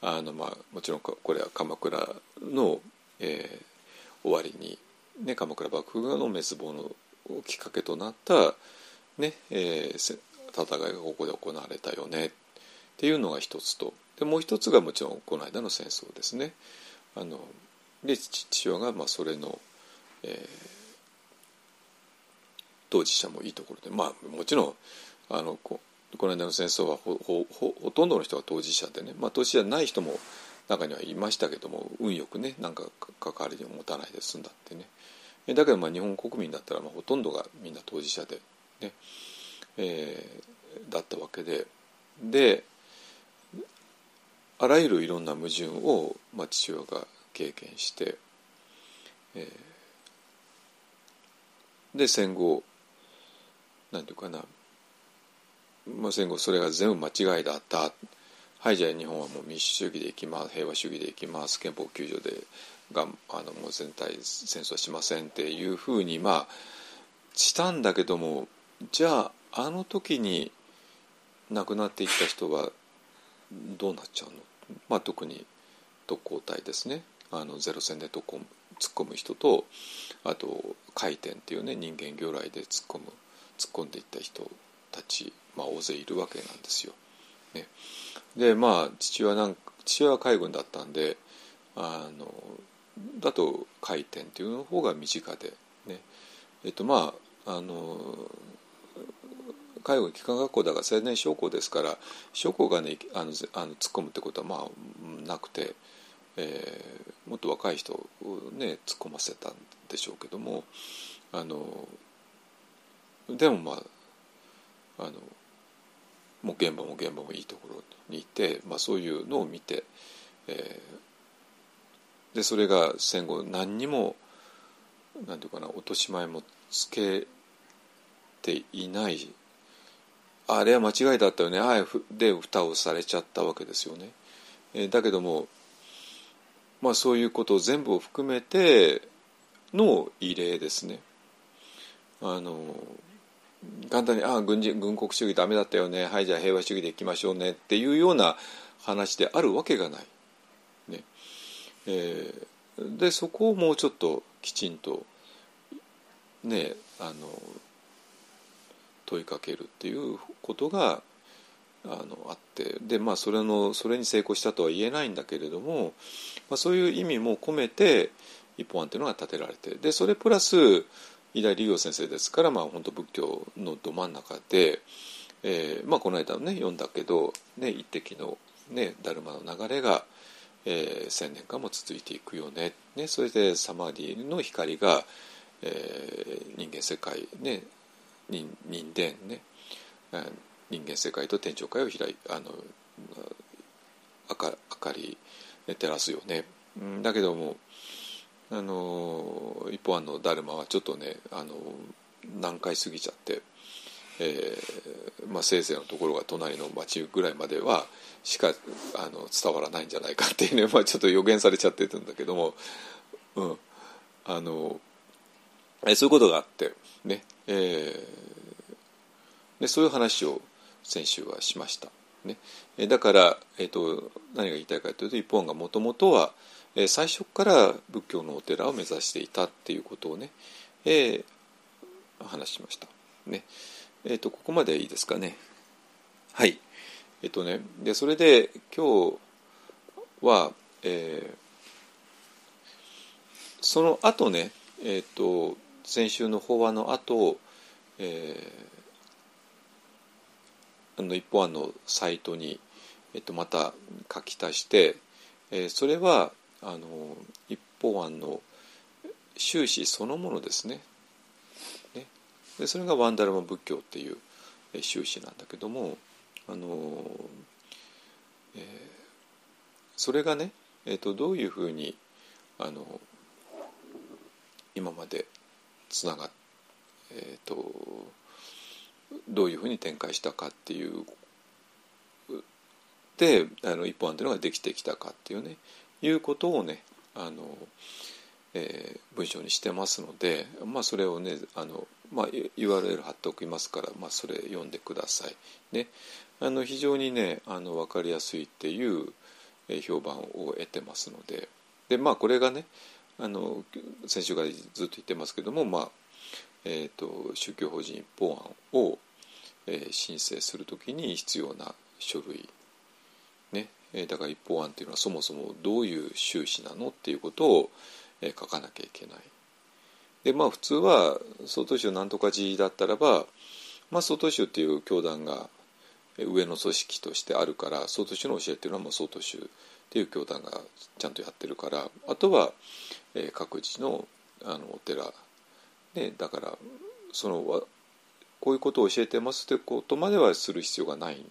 あの、まあ、もちろんこれは鎌倉の、えー、終わりに、ね、鎌倉幕府の滅亡のきっかけとなった、ねえー、戦いがここで行われたよね。っていうのが一つと。でもう一つがもちろんこの間の戦争ですね。あので父親がまあそれの、えー、当事者もいいところでまあもちろんあのここの間の戦争はほほほとんどの人が当事者でね、まあ、当事者ない人も中にはいましたけども運よくねなんか関わりを持たないで済んだってね。だけどまあ日本国民だったらまあほとんどがみんな当事者でね、えー、だったわけで。であらゆるいろんな矛盾を、まあ、父親が経験して、えー、で戦後なんていうかな。まあ、戦後それが全部間違いだった。はいじゃあ日本はもう民主主義でいきます平和主義でいきます憲法9条で。があのもう全体戦争しませんっていうふうにまあしたんだけどもじゃああの時に亡くなっていった人はどうなっちゃうの、まあ、特に特攻隊ですね。あのゼロ戦で突っ込む人。とあと回転っていうね人間魚雷で突っ込む。突っ込んでいった人たちまあ、大勢いるわけなんですよ。ね、でまあ父親なん父親は海軍だったんであのだと回転っていうの方が身近でねえっとまああの海軍機関学校だから青年将校ですから将校がねあのあの突っ込むってことはまあなくて、えー、もっと若い人をね突っ込ませたんでしょうけどもあのでもまああのもう現場も現場もいいところにいて、まあ、そういうのを見て、えー、でそれが戦後何にもなんていうかな落とし前もつけていないあれは間違いだったよねああで蓋をされちゃったわけですよね。えー、だけどもまあそういうことを全部を含めての異例ですね。あの簡単に「ああ軍人軍国主義ダメだったよね。はいじゃあ平和主義でいきましょうね」っていうような話であるわけがない。ね。えー、でそこをもうちょっときちんとねあの問いかけるっていうことがあのあって。でまあそれのそれに成功したとは言えないんだけれども、まあ、そういう意味も込めて一本案っていうのが立てられて。でそれプラス偉大理行先生ですから、まあ、本当仏教のど真ん中で、えーまあ、この間ね読んだけど、ね、一滴の、ね、ダルマの流れが、えー、千年間も続いていくよねねそれでサマーディの光が、えー、人間世界ね人人間ね人間世界と天上界を開いあの明か明かり照らすよね。だけどもあの一方あのダルマはちょっとねあの難解すぎちゃって、えーまあ、せいぜいのところが隣の町ぐらいまではしかあの伝わらないんじゃないかっていうね、まあ、ちょっと予言されちゃってるんだけども、うん、あのえそういうことがあってね、えー、でそういう話を先週はしました。ね、だから、えーと、何が言いたいかというと一本がもともとはえ最初から仏教のお寺を目指していたっていうことをね、えー、話しました。ねえーと、ここまでいいですかね。はい。えっ、ー、とねでそれで今日は、えー、その後ねえっ、ー、と先週の法話の後、えー、あの一方案のサイトに、えっと、また書き足して、え、それはあの一方案の終始そのものですね。ねでそれがワンダルマ仏教っていう終始なんだけどもあの、えー、それがね、えーと、どういうふうにあの今までつながっえーとどういうふうに展開したかっていうであの一本案というのができてきたかっていうねいうことをねあの、えー、文章にしてますので、まあ、それをねあの、まあ、URL 貼っておきますから、まあ、それ読んでください。ね、あの非常にねあの分かりやすいっていう評判を得てますのでで、まあ、これがねあの先週からずっと言ってますけども、まあえーと、宗教法人一方案を、えー、申請するときに必要な書類えだから一方案っていうのはそもそもどういう収支なのっていうことをえ書かなきゃいけない。でまあ普通は曹州なんとか寺だったらば、まあ、曹州っていう教団が上の組織としてあるから曹州の教えっていうのはもう曹州っていう教団がちゃんとやってるからあとは、え各自のあのお寺、ね、だからそのこういうことを教えてますってことまではする必要がない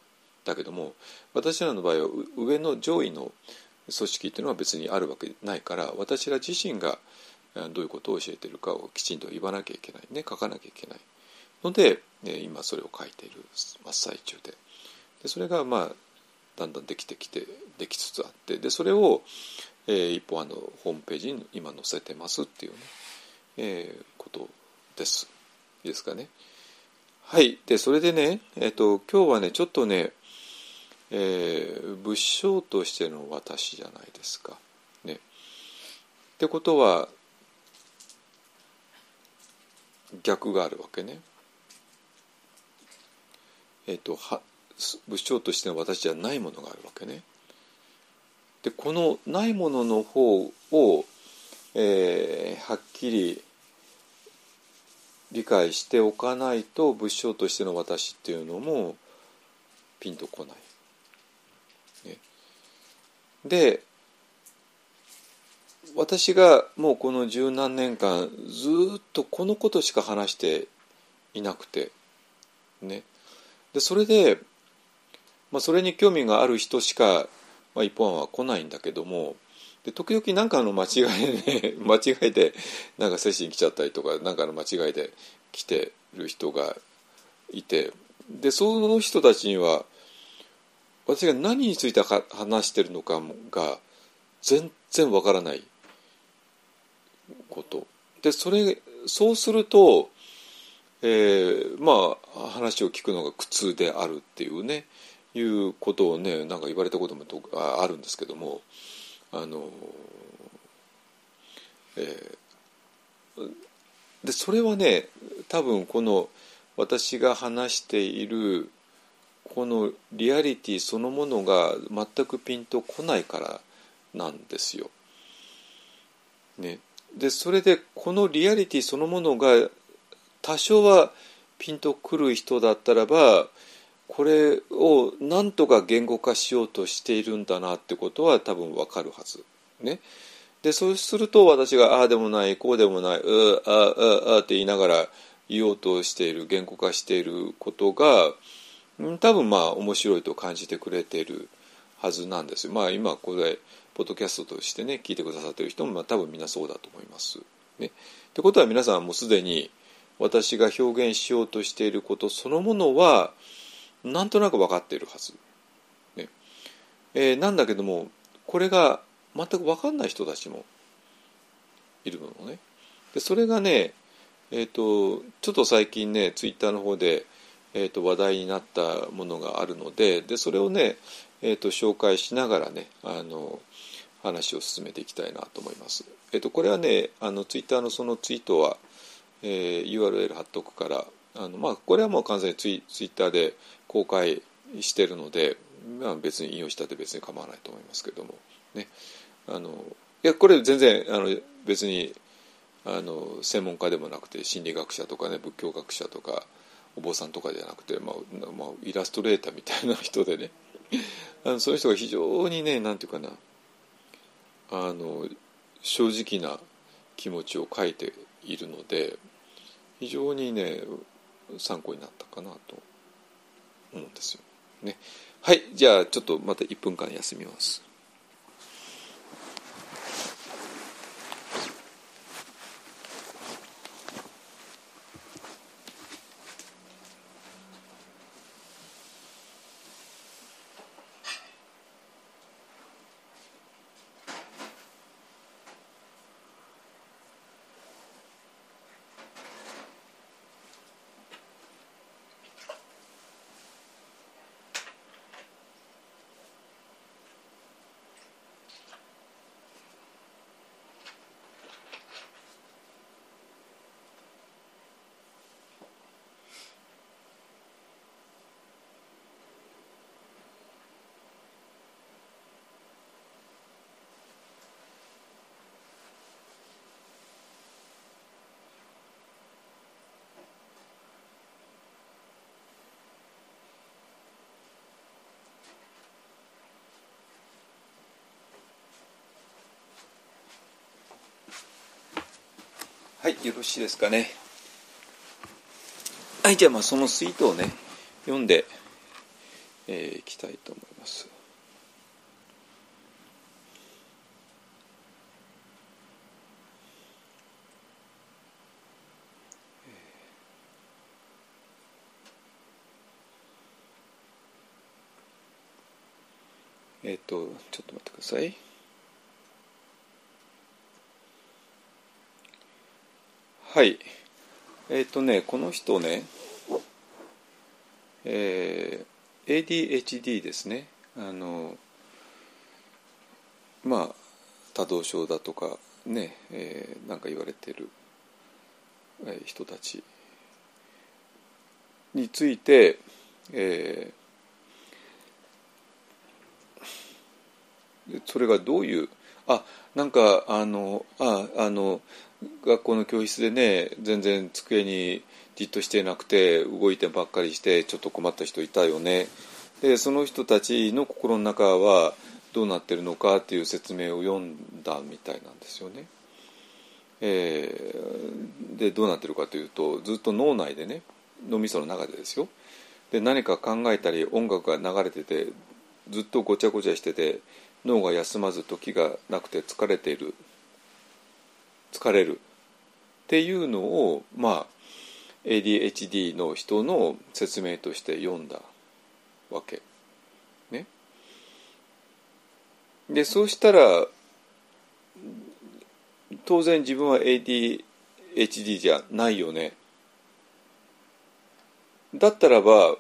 だけども私らの場合は上の上位の組織っていうのは別にあるわけないから私ら自身がどういうことを教えてるかをきちんと言わなきゃいけないね書かなきゃいけないので今それを書いている真っ最中ででそれがまあだんだんできてきてできつつあってでそれを、えー、一方あのホームページに今載せてますっていうね、えー、ことです。いいですかね。はいでそれでね、えーと今日はねちょっとねえー、仏性としての私じゃないですか。ね、ってことは逆があるわけね。えっ、ー、とは仏性としての私じゃないものがあるわけね。でこのないものの方を、えー、はっきり理解しておかないと仏性としての私っていうのもピンとこない。で私がもうこの十何年間ずっとこのことしか話していなくてね。でそれで、まあ、それに興味がある人しか、まあ、一本は来ないんだけどもで時々何かの間違いで、ね、間違いでなんか精神来ちゃったりとか何かの間違いで来てる人がいてでその人たちには私が何について話してるのかが全然わからないこと。でそれそうすると、えー、まあ話を聞くのが苦痛であるっていうねいうことをねなんか言われたこともあるんですけどもあの、えー、でそれはね多分この私が話しているこのリアリティそのものが全くピンとこないからなんですよ。ね、でそれでこのリアリティそのものが多少はピンとくる人だったらばこれをなんとか言語化しようとしているんだなってことは多分わかるはず。ね、でそうすると私がああでもないこうでもないうあああって言いながら言おうとしている言語化していることが多分まあ面白いと感じてくれてるはずなんですよ。まあ今これポッドキャストとしてね聞いてくださってる人もまあ多分みんなそうだと思います。ね。ってことは皆さんもうすでに私が表現しようとしていることそのものはなんとなく分かっているはず。ねえー、なんだけどもこれが全く分かんない人たちもいるのね。でそれがね、えーと、ちょっと最近ねツイッターの方で、えーと、話題になったものがあるのででそれをね、えーと、紹介しながらねあの話を進めていきたいなと思います。えー、とこれはねあのツイッターのそのツイートは、えー、URL 貼っとくからあの、まあ、これはもう完全にツイツイッターで公開してるので、まあ、別に引用したって別に構わないと思いますけどもねあのいやこれ全然あの別にあの専門家でもなくて心理学者とかね仏教学者とかお坊さんとかじゃなくて、まあまあ、イラストレーターみたいな人でね あのそういう人が非常にねなんていうかなあの正直な気持ちを書いているので非常にね参考になったかなと思うんですよ。ね、はいじゃあちょっとまた1分間休みます。はいよろしいですかね。はいじゃあまあそのツイートをね読んで、えー、いきたいと思います。えっ、ー、とちょっと待ってください。はい。えっ、ー、とねこの人ねえー、ADHD ですね。あのまあ多動症だとかね、えー、なんか言われてる、人たちについて、えー、それがどういうあなんかあのああの学校の教室でね全然机にじっとしてなくて動いてばっかりしてちょっと困った人いたよね。でその人たちの心の中はどうなってるのかっていう説明を読んだみたいなんですよね。えー、でどうなってるかというとずっと脳内でね脳みその中でですよ。で何か考えたり音楽が流れててずっとごちゃごちゃしてて脳が休まず時がなくて疲れている。疲れるっていうのをまあ ADHD の人の説明として読んだわけ。ね。でそうしたら当然自分は ADHD じゃないよね。だったらば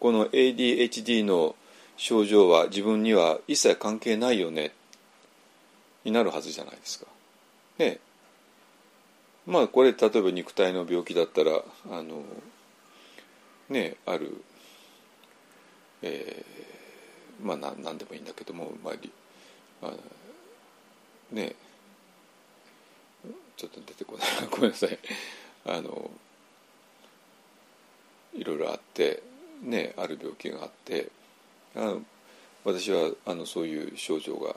この ADHD の症状は自分には一切関係ないよねになるはずじゃないですか。ねまあこれ例えば肉体の病気だったらあのねある、えー、まあ何でもいいんだけども、まあ、あねちょっと出てこない。ごめんなさい。あのいろいろあってねある病気があってあ私はあのそういう症状が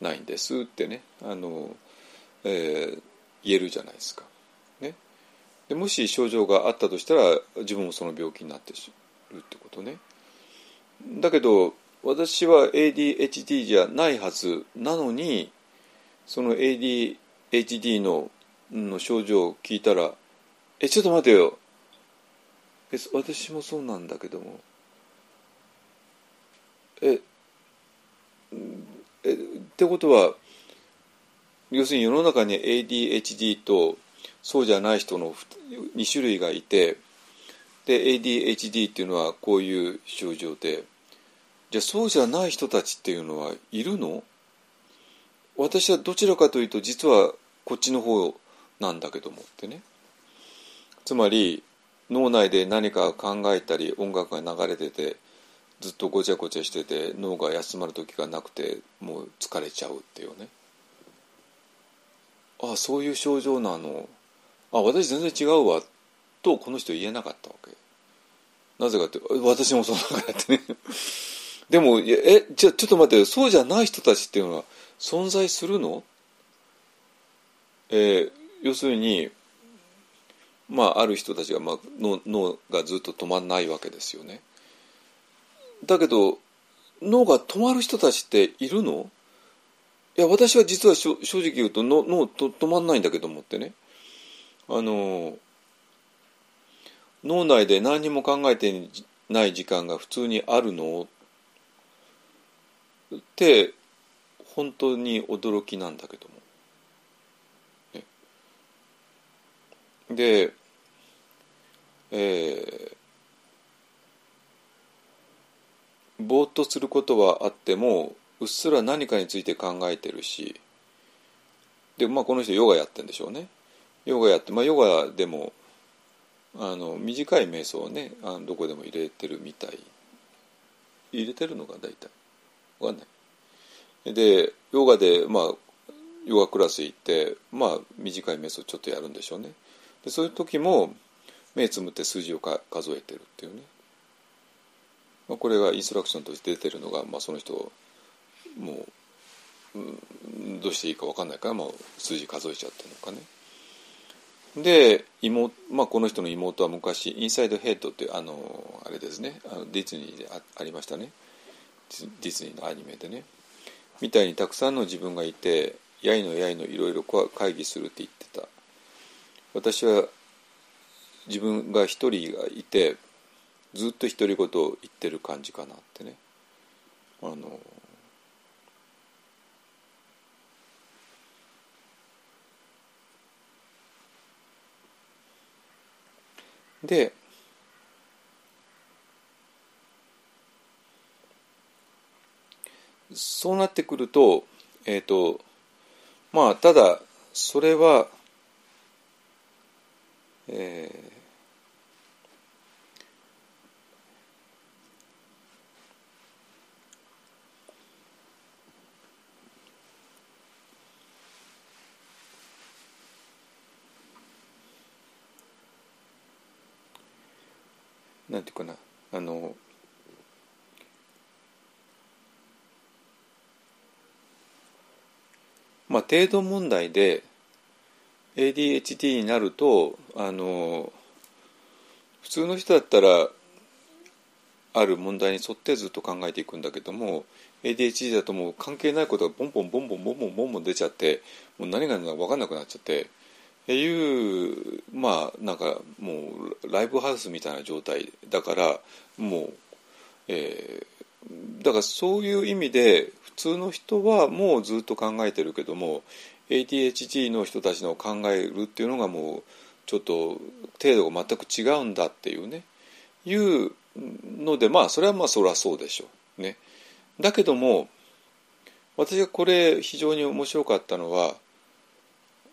ないんですってね。あの、えー、言えるじゃないですか。ね、でもし症状があったとしたら自分もその病気になってしるってことね。だけど私は ADHD じゃないはずなのにその ADHD のの症状を聞いたら「えちょっと待てよえ私もそうなんだけどもええってことは要するに世の中に ADHD とそうじゃない人の2種類がいてで ADHD っていうのはこういう症状でじゃあそうじゃない人たちっていうのはいるの？私はどちらかというと実はこっちの方なんだけどもってね。つまり脳内で何か考えたり音楽が流れててずっとごちゃごちゃしてて脳が休まる時がなくてもう疲れちゃうっていうね。あそういう症状なのあ私全然違うわとこの人言えなかったわけ。なぜかって私もそうだかってね。でもえじゃちょっと待ってそうじゃない人たちっていうのは存在するの？えー、要するにまあある人たちが、まあ、脳がずっと止まんないわけですよね。だけど脳が止まる人たちっているの？いや私は実は正直言うと脳と止まんないんだけどもってねあの脳内で何にも考えてない時間が普通にあるのって本当に驚きなんだけども。ね、で、えー、ぼーっとすることはあってもうっすら何かについて考えてるしで、まあ、この人ヨガやってんでしょうね。ヨガやって、まあ、ヨガでもあの短い瞑想をねあのどこでも入れてるみたい。入れてるのが大体。わかんない。でヨガでまあヨガクラス行ってまあ短い瞑想ちょっとやるんでしょうね。でそういう時も目つむって数字をか数えてるっていうね、まあ、これがインストラクションとして出てるのが、まあ、その人もう、どうしていいか分かんないから、まあ、数字数えちゃってるのかね。で妹、まあ、この人の妹は昔インサイドヘッドってあのあれですね。あのディズニーであありましたね。ディズニーのアニメでね。みたいにたくさんの自分がいてやいのやいのいろいろ会議するって言ってた。私は自分が一人がいてずっと独り言を言ってる感じかなってね。あのでそうなってくるとえっ、ー、とまあただそれはえーなんていうかなあのまあ程度問題で ADHD になるとあの普通の人だったらある問題に沿ってずっと考えていくんだけども ADHD だともう関係ないことがボンボンボンボンボンボンボンボン出ちゃってもう何が何だか分かんなくなっちゃっていうまあなんかもうライブハウスみたいな状態だからもう、えー、だからそういう意味で普通の人はもうずっと考えてるけども ADHD の人たちの考えるっていうのがもうちょっと程度が全く違うんだっていうねいうのでまあそれはまあそりゃそうでしょうね。だけども私がこれ非常に面白かったのは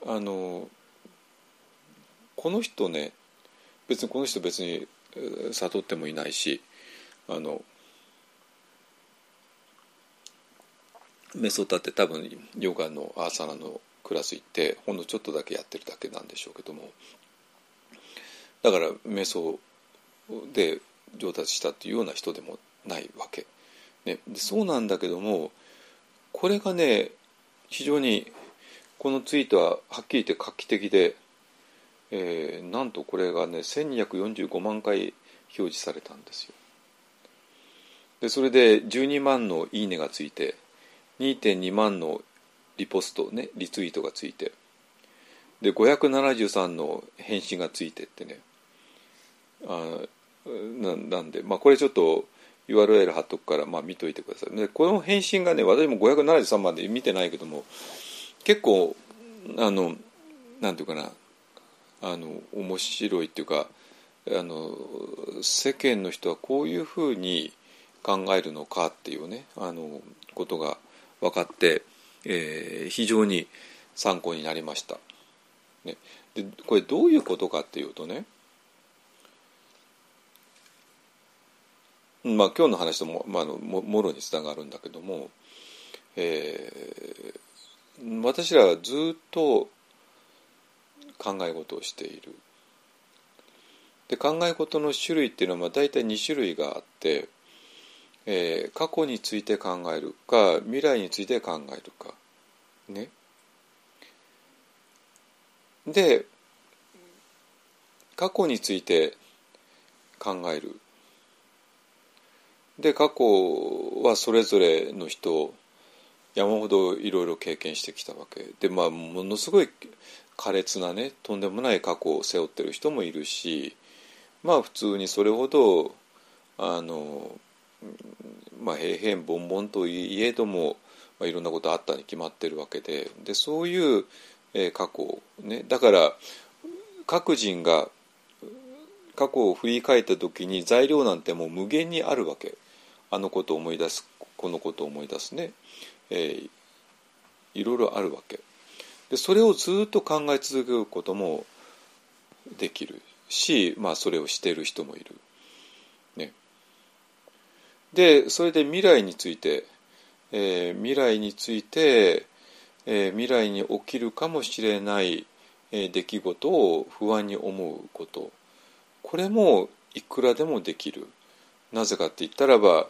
あのこの人ね別にこの人別に悟ってもいないしあのメソタって多分ヨガのアーサナのクラス行ってほんのちょっとだけやってるだけなんでしょうけども。だから瞑想で上達したっていうような人でもないわけ、ね、そうなんだけどもこれがね非常にこのツイートははっきり言って画期的で、えー、なんとこれがね1245万回表示されたんですよ。でそれで12万の「いいね」がついて2.2万のリポストねリツイートがついてで573の返信がついてってねあななんでまあこれちょっと URL 貼っとくからまあ見といてください。でこの返信がね私も573万で見てないけども結構あのなんていうかなあの面白いっていうかあの世間の人はこういうふうに考えるのかっていうねあのことが分かって、えー、非常に参考になりました。ね、でこれどういうことかっていうとねまあ今日の話とも,、まあ、のももろにつながるんだけども、えー、私らはずっと考え事をしている。で考え事の種類っていうのはまあ大体2種類があって、えー、過去について考えるか未来について考えるかね。で過去について考えるで過去はそれぞれの人山ほどいろいろ経験してきたわけでまあものすごい苛烈なねとんでもない過去を背負ってる人もいるしまあ普通にそれほどあのまあ平々凡々といえども、まあ、いろんなことあったに決まってるわけででそういう、えー、過去ねだから各人が過去を振り返った時に材料なんてもう無限にあるわけ。あのことを思い出すこのことを思い出すね、えー、いろいろあるわけ。でそれをずっと考え続けることもできるし、まあ、それをしている人もいる。ね、でそれで未来について、えー、未来について、えー、未来に起きるかもしれない、えー、出来事を不安に思うことこれもいくらでもできる。なぜかって言ったらば、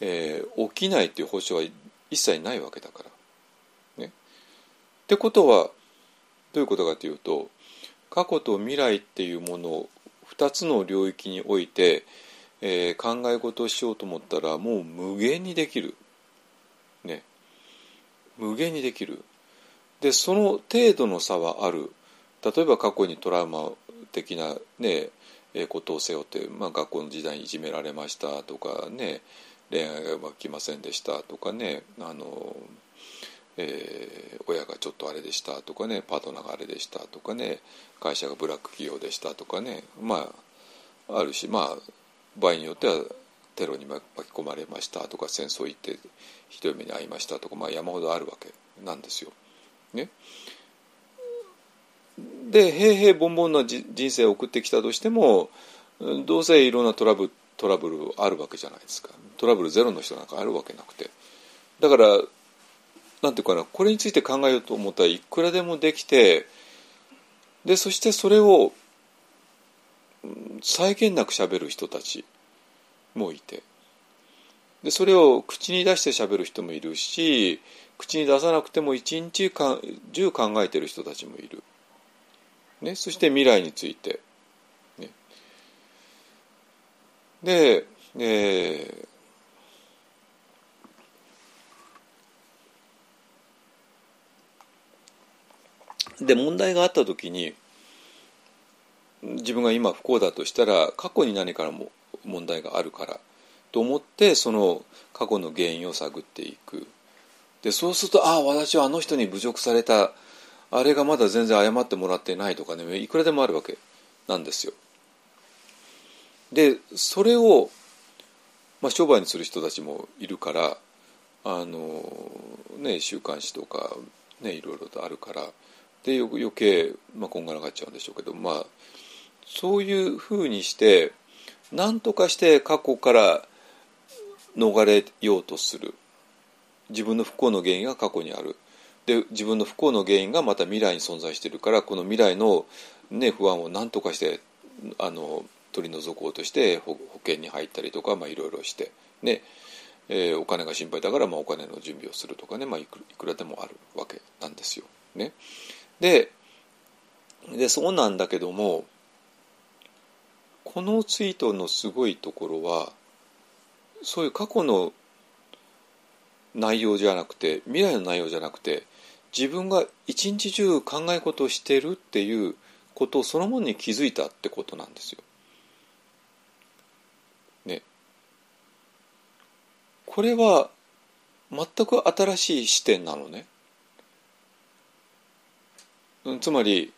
えー、起きないっていう保証は一切ないわけだから。ってことはどういうことかというと過去と未来っていうものを2つの領域において、えー、考え事をしようと思ったらもう無限にできる。ね。無限にできる。でその程度の差はある。例えば過去にトラウマ的なねえことを背負って、まあ、学校の時代にいじめられましたとかね恋愛がうまくきませんでしたとかねあのえー、親がちょっとあれでしたとかねパートナーがあれでしたとかね会社がブラック企業でしたとかねまああるしまあ場合によってはテロに巻き込まれましたとか戦争行ってひどい目に遭いましたとか、まあ、山ほどあるわけなんですよ。ね、で平々凡々な人生を送ってきたとしてもどうせいろんなトラブルトラブルあるわけじゃないですか。トラブルゼロの人なんかあるわけなくて。だからなんていうかなこれについて考えようと思ったらいくらでもできてでそしてそれを際限なくしゃべる人たちもいて。でそれを口に出してしゃべる人もいるし口に出さなくても一日か中考えてる人たちもいる、ね、そして未来について、ね、で、えーで問題があった時に自分が今不幸だとしたら過去に何からも問題があるからと思ってその過去の原因を探っていくでそうするとああ私はあの人に侮辱されたあれがまだ全然謝ってもらってないとかねいくらでもあるわけなんですよ。でそれを、まあ、商売にする人たちもいるからあの、ね、週刊誌とか、ね、いろいろとあるからで余計、まあ、こんがらがっちゃうんでしょうけどまあそういうふうにして何とかして過去から逃れようとする。自分の不幸の原因が過去にある。で自分の不幸の原因がまた未来に存在しているからこの未来の、ね、不安を何とかしてあの取り除こうとして保険に入ったりとか、まあ、いろいろしてねえー、お金が心配だから、まあ、お金の準備をするとかね、まあ、いくいくらでもあるわけなんですよ。ね、ででそうなんだけどもこのツイートのすごいところはそういう過去の内容じゃなくて未来の内容じゃなくて自分が一日中考え事をしてるっていうことそのものに気づいたってことなんですよ。ね。これは全く新しい視点なのね。つまり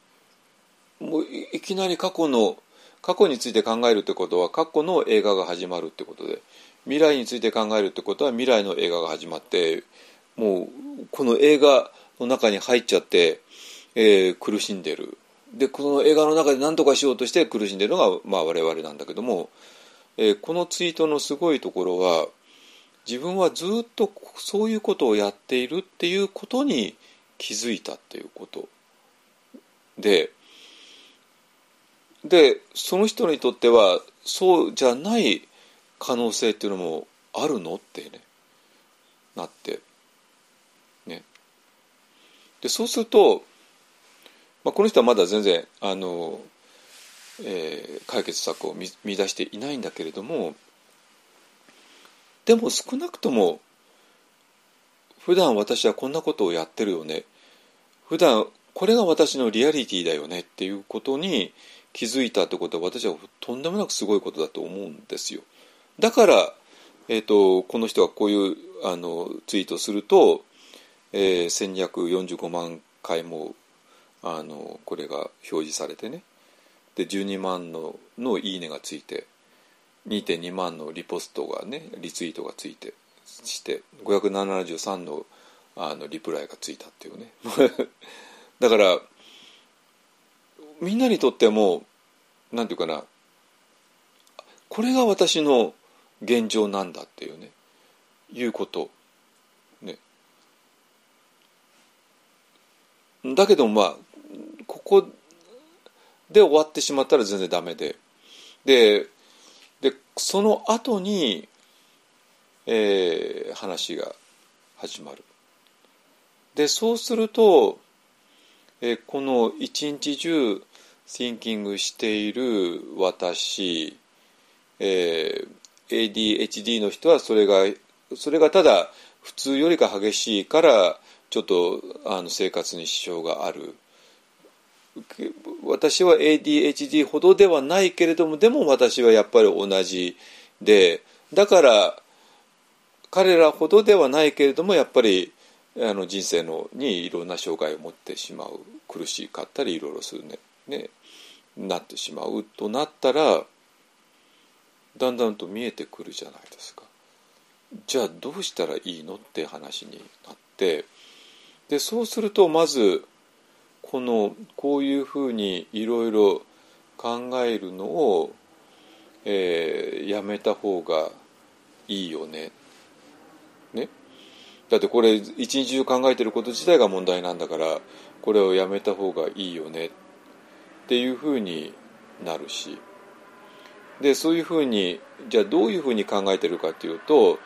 もういきなり過去の過去について考えるってことは過去の映画が始まるってことで未来について考えるってことは未来の映画が始まってもうこの映画の中に入っちゃって、えー、苦しんでる。でこの映画の中で何とかしようとして苦しんでるのが、まあ、我々なんだけども、えー、このツイートのすごいところは自分はずっとそういうことをやっているっていうことに気づいたっていうこと。ででその人にとってはそうじゃない可能性っていうのもあるの？ってねなって。ね。でそうすると、まあ、この人はまだ全然あの、えー、解決策を見見出していないんだけれどもでも少なくとも普段私はこんなことをやってるよね。普段これが私のリアリティだよねっていうことに気づいたってことは私はとんでもなくすごいことだと思うんですよ。だから、えーと、この人がこういうあのツイートすると、えー、1245万回もあのこれが表示されてねで12万ののいいねがついて2.2万のリポストがねリツイートがついてして573のあのリプライがついたっていうねだからみんなにとってもなんていうかなこれが私の現状なんだっていうねいうこと。ね。だけどまあここで終わってしまったら全然ダメで。ででその後に、えー、話が始まる。でそうすると、え、この一日中 thinking している私、えー、ADHD の人はそれがそれがただ普通よりか激しいからちょっとあの生活に支障がある。私は ADHD ほどではないけれどもでも私はやっぱり同じでだから彼らほどではないけれどもやっぱりあの人生のにいろんな障害を持ってしまう苦しかったりいろいろするねねなってしまうとなったらだんだんと見えてくるじゃないですか。じゃあどうしたらいいのって話になってでそうするとまずこのこういうふうにいろいろ考えるのを、えー、やめた方がいいよね。ねだってこれ一日中考えてること自体が問題なんだからこれをやめた方がいいよねっていうふうになるし。でそういうふうにじゃあどういうふうに考えてるかっていうと、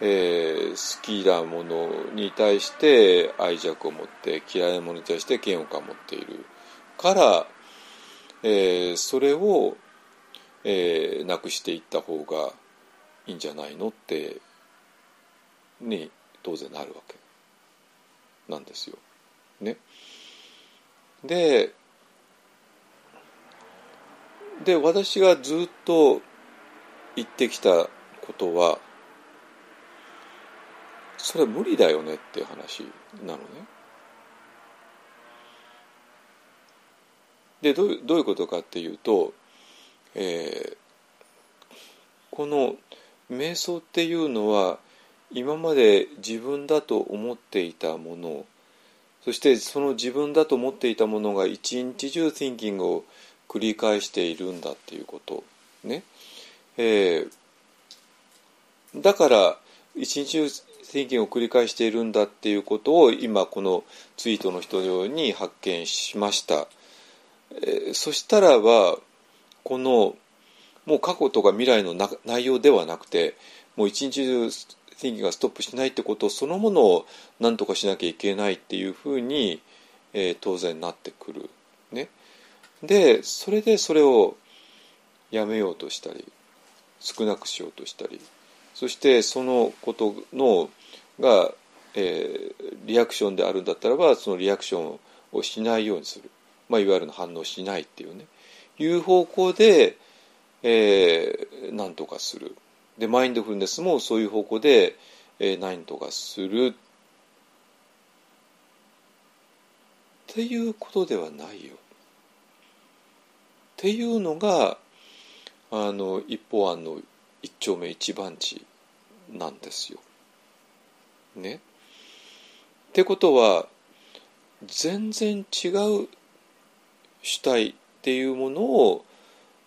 えー、好きなものに対して愛着を持って嫌いなものに対して嫌悪感を持っているから、えー、それを、えー、なくしていった方がいいんじゃないのってに当然なるわけなんですよ。ね。でで私がずっと言ってきたことはそれは無理だよねっていう話なのね。でどうどういうことかっていうと、えー、この瞑想っていうのは今まで自分だと思っていたものそしてその自分だと思っていたものが一日中 thinking を繰り返しているんだっていうことね、えー、だから一日中 thinking を繰り返しているんだっていうことを今このツイートの人ように発見しました、えー、そしたらばこのもう過去とか未来の内容ではなくてもう一日中 thinking がストップしないってことそのものを何とかしなきゃいけないっていうふうに、えー、当然なってくる。ね、でそれでそれをやめようとしたり少なくしようとしたりそしてそのことのが、えー、リアクションであるんだったらばそのリアクションをしないようにする、まあ、いわゆる反応しないっていうね。いう方向で、えー、何とかする。でマインドフルネスもそういう方向で、えー、何とかするっていうことではないよ。っていうのがあの一方案の一丁目一番地なんですよ。ね。ってことは全然違う主体っていうものを、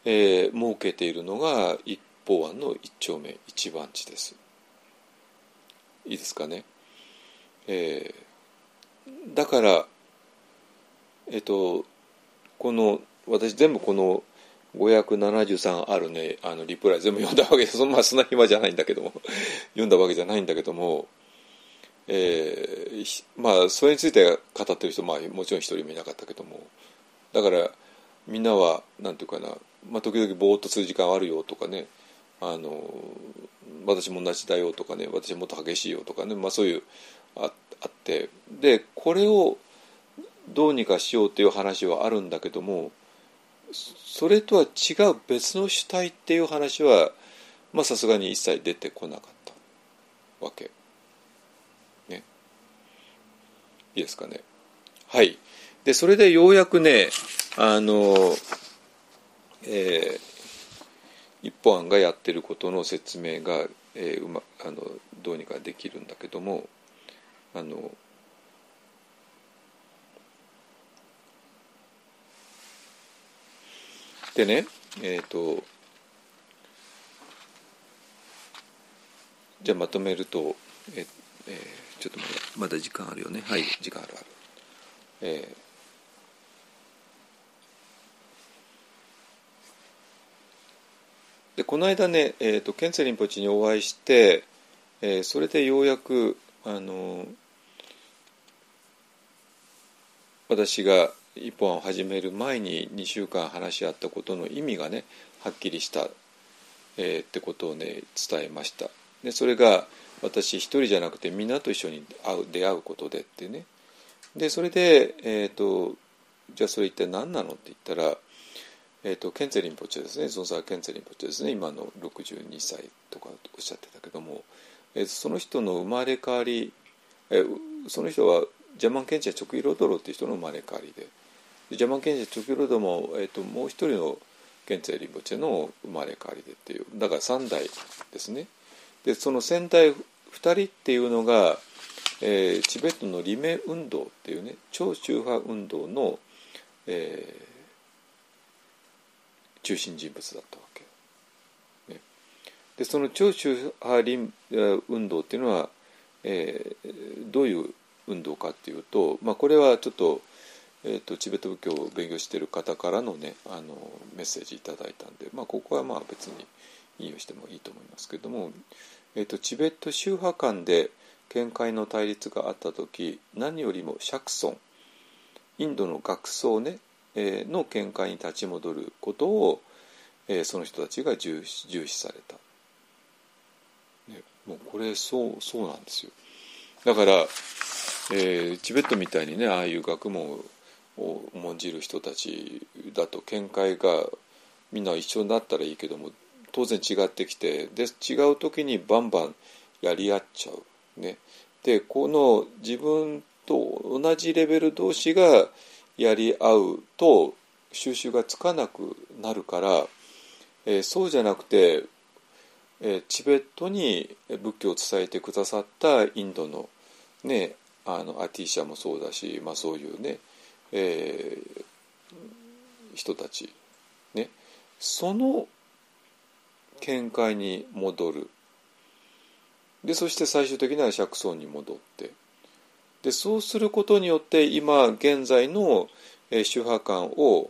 えー、設けているのが一方案の一丁目一番地です。いいですかね？えー、だからえっとこの私全部この573あるねあのリプライ全部読んだわけでそまあそんな暇じゃないんだけども 読んだわけじゃないんだけども、えー、まあそれについて語ってる人、まあ、もちろん一人もいなかったけどもだからみんなはなんていうかな、まあ、時々ぼーっとする時間あるよとかねあの私も同じだよとかね私もっと激しいよとかね、まあ、そういうああってでこれをどうにかしようっていう話はあるんだけどもそれとは違う別の主体っていう話はまあさすがに一切出てこなかったわけ。ね。いいですかね。はい。でそれでようやくねあの、えー、一本案がやってることの説明が、えー、うまあのどうにかできるんだけどもあのでねえっ、ー、とじゃあまとめるとええー、ちょっとまだまだ時間あるよね。はい時間あるある。えー、でこの間ね、えーと、ケンセリンポチにお会いして、えー、それでようやくあの私が一本を始める前に2週間話し合ったことの意味がねはっきりした、えー、ってことをね伝えました。でそれが私一人じゃなくてみんなと一緒に会う出会うことでってね。でそれで、えーと、じゃあそれ一体何なのって言ったら、えーと、ケンツェリンポチェですね。ゾンサー・ケンツェリンポチェですね。今の62歳とかおっしゃってたけども、えー、その人の生まれ変わり、えー、その人はジャマン・ケンチャ・チョクイロドロっていう人の生まれ変わりで。ジャマン・ケンチャ・チョクイロドロも、えーと、もう一人のケンツェ・リンボチェの生まれ変わりでっていう。だから3代ですね。でその先代2人っていうのが、えー、チベットのリメ運動っていうね超宗派運動の、えー、中心人物だったわけ。ね、でその超宗派運動っていうのは、えー、どういう運動かっていうと、まあ、これはちょっと,、えーと、チベット仏教を勉強している方からの,、ね、あのメッセージいただいたんで、まあ、ここはまあ別に引用してもいいと思いますけれども、えーと、チベット宗派間で見解の対立があった時何よりも釈尊インドの学僧ね、の見解に立ち戻ることを、えー、その人たちが重視された。ね、もうこれそうそうなんですよ。だから、えー、チベットみたいにねああいう学問を重んじる人たちだと見解がみんな一緒になったらいいけども当然違ってきてで違う時にバンバンやり合っちゃう。ね、でこの自分と同じレベル同士がやり合うと収集がつかなくなるから、えー、そうじゃなくて、えー、チベットに仏教を伝えてくださったインドのねあのアティシャもそうだし、まあ、そういうね、えー、人たちねその見解に戻る。でそして最終的には釈尊に戻って。でそうすることによって今現在の、えー、宗派間を、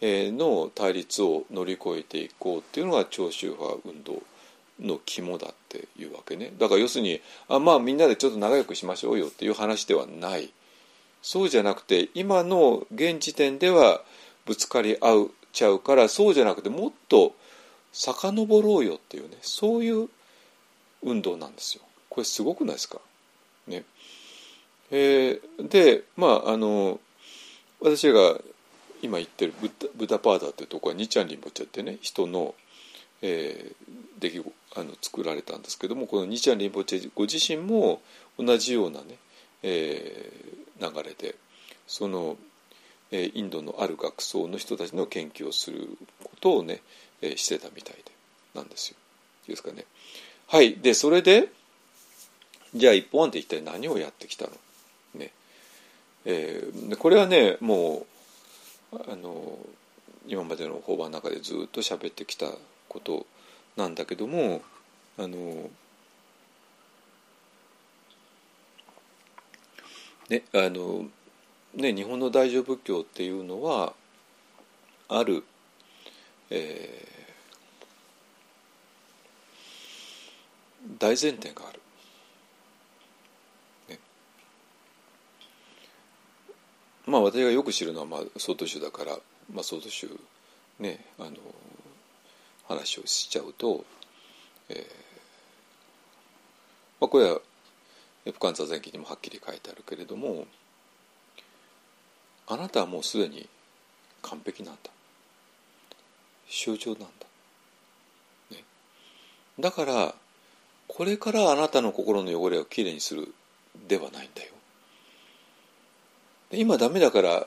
えー、の対立を乗り越えていこうっていうのが長宗派運動の肝だっていうわけねだから要するにあまあみんなでちょっと仲良くしましょうよっていう話ではないそうじゃなくて今の現時点ではぶつかり合うちゃうからそうじゃなくてもっと遡ろうよっていうねそういう運動なんですよ。これすごくないですか？ね。えー、でまああの私が今言ってるブッブダパーダっていうとこはニチャンリンポチャってね人の、えー、出来あの作られたんですけどもこのニチャンリンポチェご自身も同じようなね、えー、流れでその、えー、インドのある学僧の人たちの研究をすることをね、えー、してたみたいでなんですよ。いいですかね。はいでそれでじゃあ一本案って一体何をやってきたのえー、これはねもうあの今までの法話の中でずっと喋ってきたことなんだけどもあのねあのね日本の大乗仏教っていうのはある、えー、大前提がある。まあ私がよく知るのは、まあ、総統宗だから、まあ、総統宗ねあの話をしちゃうと、えーまあ、これは「不完座前記」にもはっきり書いてあるけれどもあなたはもうすでに完璧なんだ。象徴なんだ、ね、だからこれからあなたの心の汚れをきれいにするではないんだよ。今ダメだから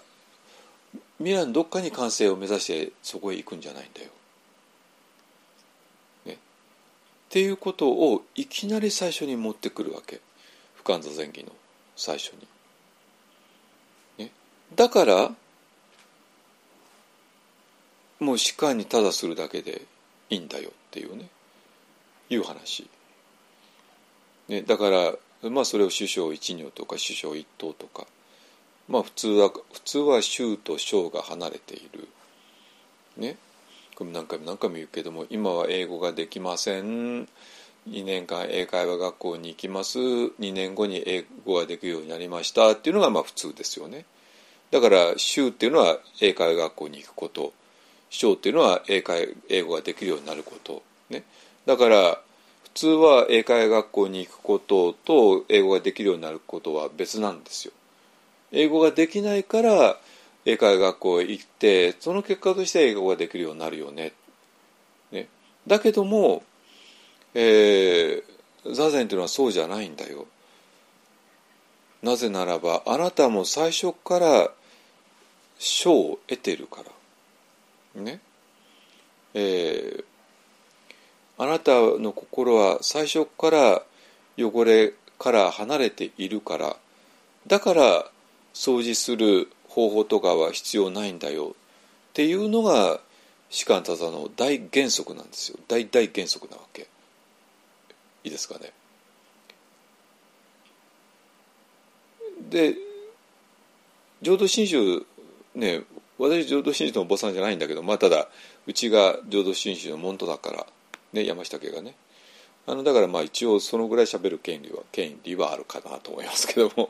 未来のどっかに完成を目指してそこへ行くんじゃないんだよ。ね。っていうことをいきなり最初に持ってくるわけ。不完座前儀の最初に。ね、だからもう士官にただするだけでいいんだよっていうね。いう話。ね、だからまあそれを首相一女とか首相一党とか。まあ普通は普通は州と省が離れている。ね、何回も何回も言うけども今は英語ができません。2年間英会話学校に行きます。2年後に英語ができるようになりましたっていうのがまあ普通ですよね。だから週っていうのは英会話学校に行くこと。章っていうのは英会英語ができるようになること。ね。だから普通は英会話学校に行くことと英語ができるようになることは別なんですよ。英語ができないから英会学校へ行ってその結果として英語ができるようになるよね。ねだけども、えー、座禅というのはそうじゃないんだよ。なぜならばあなたも最初から賞を得てるから。ね。えー、あなたの心は最初から汚れから離れているからだから掃除する方法とかは必要ないんだよっていうのが士官多座の大原則なんですよ。大大原則なわけ。いいですかね？で浄土真宗ね私浄土真宗のお坊さんじゃないんだけどまあただうちが浄土真宗の門徒だからね山下家がね。あのだからまあ一応そのぐらい喋る権利は権利はあるかなと思いますけども。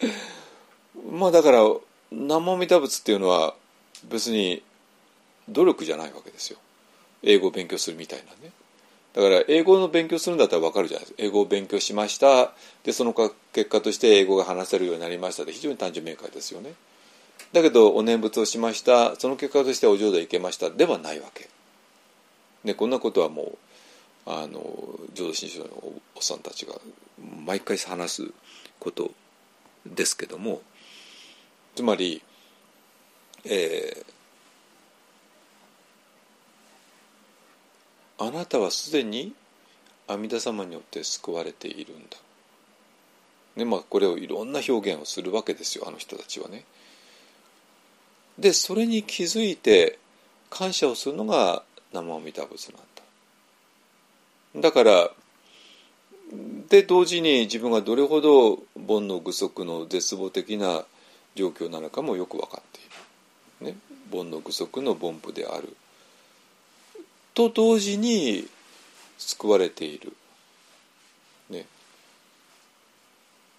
まあだから南無阿弥陀仏っていうのは別に努力じゃないわけですよ。英語を勉強するみたいなね。だから英語の勉強するんだったら分かるじゃないですか。英語を勉強しました。でその結果として英語が話せるようになりましたで非常に単純明快ですよね。だけどお念仏をしました。その結果としてお浄土へ行けました。ではないわけ。でこんなことはもうあの浄土真宗のおっさんたちが毎回話すことですけどもつまり、えー、あなたはすでに阿弥陀様によって救われているんだ。ねまあ、これをいろんな表現をするわけですよあの人たちはね。でそれに気づいて感謝をするのが生阿弥陀仏なんだ。だからで同時に自分がどれほど煩悩具足の絶望的な状況なのかもよく分かっている。ね、煩悩具足の凡夫である。と同時に救われている。ね、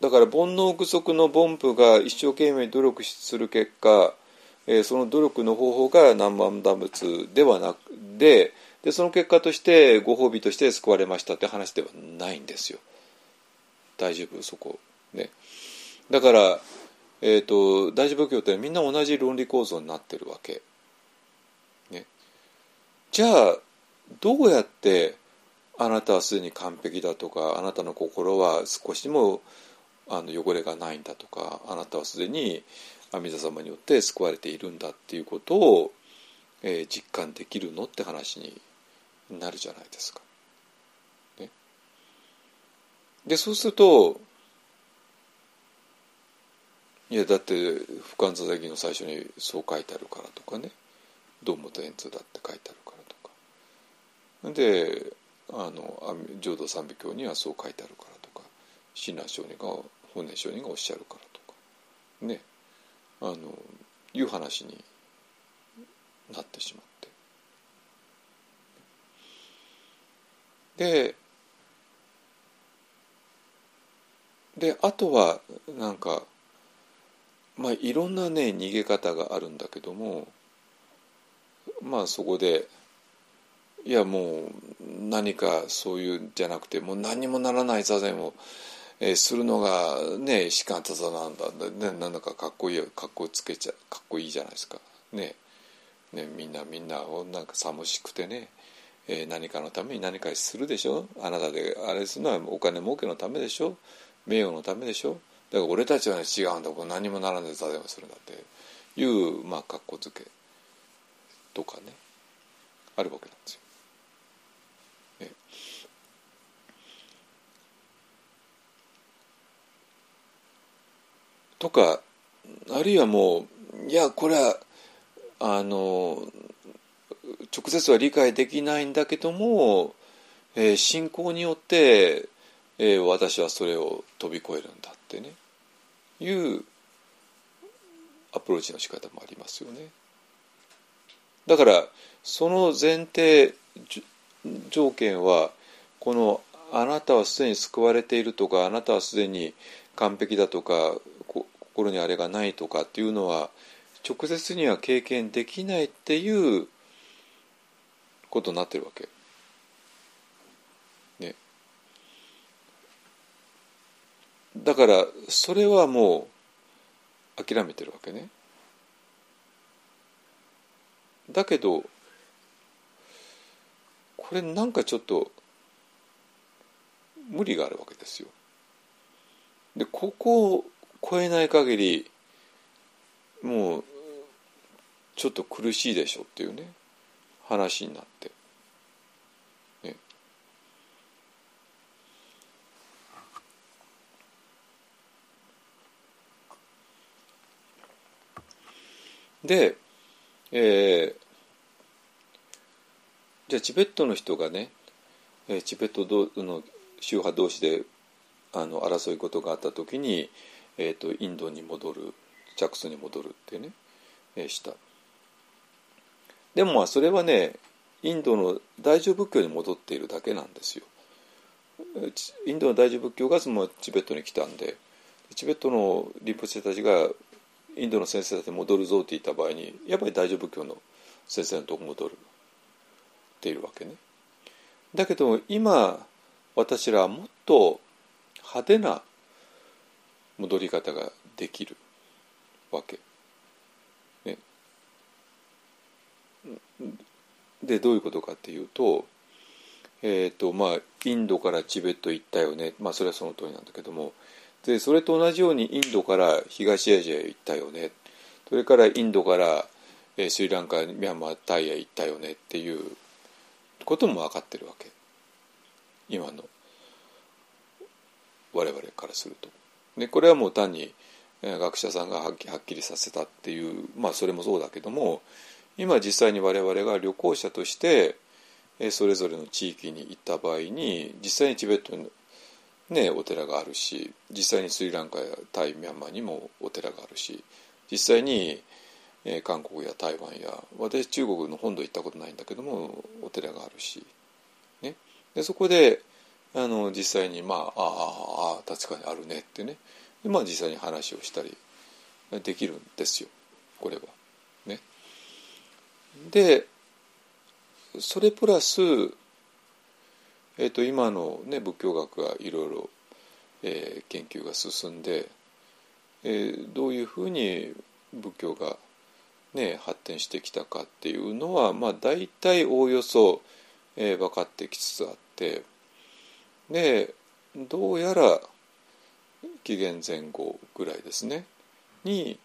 だから煩悩具足の凡夫が一生懸命努力する結果、えー、その努力の方法が南蛮打仏ではなくででその結果としてご褒美として救われましたって話ではないんですよ。大丈夫？そこ。ね。だから、えーと、大乗仏教ってみんな同じ論理構造になってるわけ。ね。じゃあどうやってあなたはすでに完璧だとかあなたの心は少しもあの汚れがないんだとかあなたはすでに阿弥陀様によって救われているんだっていうことを、えー、実感できるの？って話になるじゃないですか。ね、でそうするといやだって「不完座座儀」の最初にそう書いてあるからとかね「どうも天通だ」って書いてあるからとか。であの浄土三部経にはそう書いてあるからとか。親鸞上人が本年上人がおっしゃるからとか。ね。あのいう話になってしまってでであとはなんかまあいろんなね逃げ方があるんだけどもまあそこでいやもう何かそういうじゃなくてもう何にもならない座禅をえー、するのがね士官多座なんだ、ね、なんだかかっこいいかっこつけちゃかっこいいじゃないですか。ね。ねみんなみんななんか寂しくてね、えー、何かのために何かするでしょあなたであれするのはお金儲けのためでしょ名誉のためでしょだから俺たちは、ね、違うんだ。何もならない座禅をするんだっていうまあかっこつけとかね。あるわけなんですよ。とかあるいはもういやこれはあの直接は理解できないんだけども、えー、信仰によって、えー、私はそれを飛び越えるんだってねいうアプローチの仕方もありますよね。だからその前提条件はこのあなたはすでに救われているとかあなたはすでに完璧だとか心にあれがないとかっていうのは直接には経験できないっていうことになってるわけ。ね。だからそれはもう諦めてるわけね。だけどこれなんかちょっと無理があるわけですよ。でここを超えない限りもうちょっと苦しいでしょっていうね話になって。ね、で、えー、じゃあチベットの人がね、えー、チベットの宗派同士であの争いことがあった時にえーと、インドに戻るジャクソに戻るってね、えー、したでもまあそれはねインドの大乗仏教に戻っているだけなんですよインドの大乗仏教がそのチベットに来たんでチベットのリンポチェたちがインドの先生たちに戻るぞって言った場合にやっぱり大乗仏教の先生のとこ戻るっているわけねだけど今私らはもっと派手な戻り方ができるわけ。ね、でどういうことかっていうと,、えーとまあ、インドからチベット行ったよね、まあ、それはその通りなんだけども。でそれと同じようにインドから東アジアへ行ったよね。それからインドから、えー、スリランカミャンマータイへ行ったよね。っていうことも分かってるわけ。今の我々からすると。でこれはもう単に学者さんがはっきりさせたっていうまあそれもそうだけども今実際に我々が旅行者としてそれぞれの地域に行った場合に実際にチベットにねお寺があるし実際にスリランカやタイミャンマーにもお寺があるし実際に韓国や台湾や私中国の本土行ったことないんだけどもお寺があるし、ね、でそこであの実際にまああああ確かにあるねってね、まあ、実際に話をしたりできるんですよ。これは。でそれプラス、えーと、今の、ね、仏教学がいろいろ、えー、研究が進んで、えー、どういうふうに仏教が、ね、発展してきたかっていうのは、まあ、大体おおよそ、えー、分かってきつつあってでどうやら紀元前後ぐらいですねに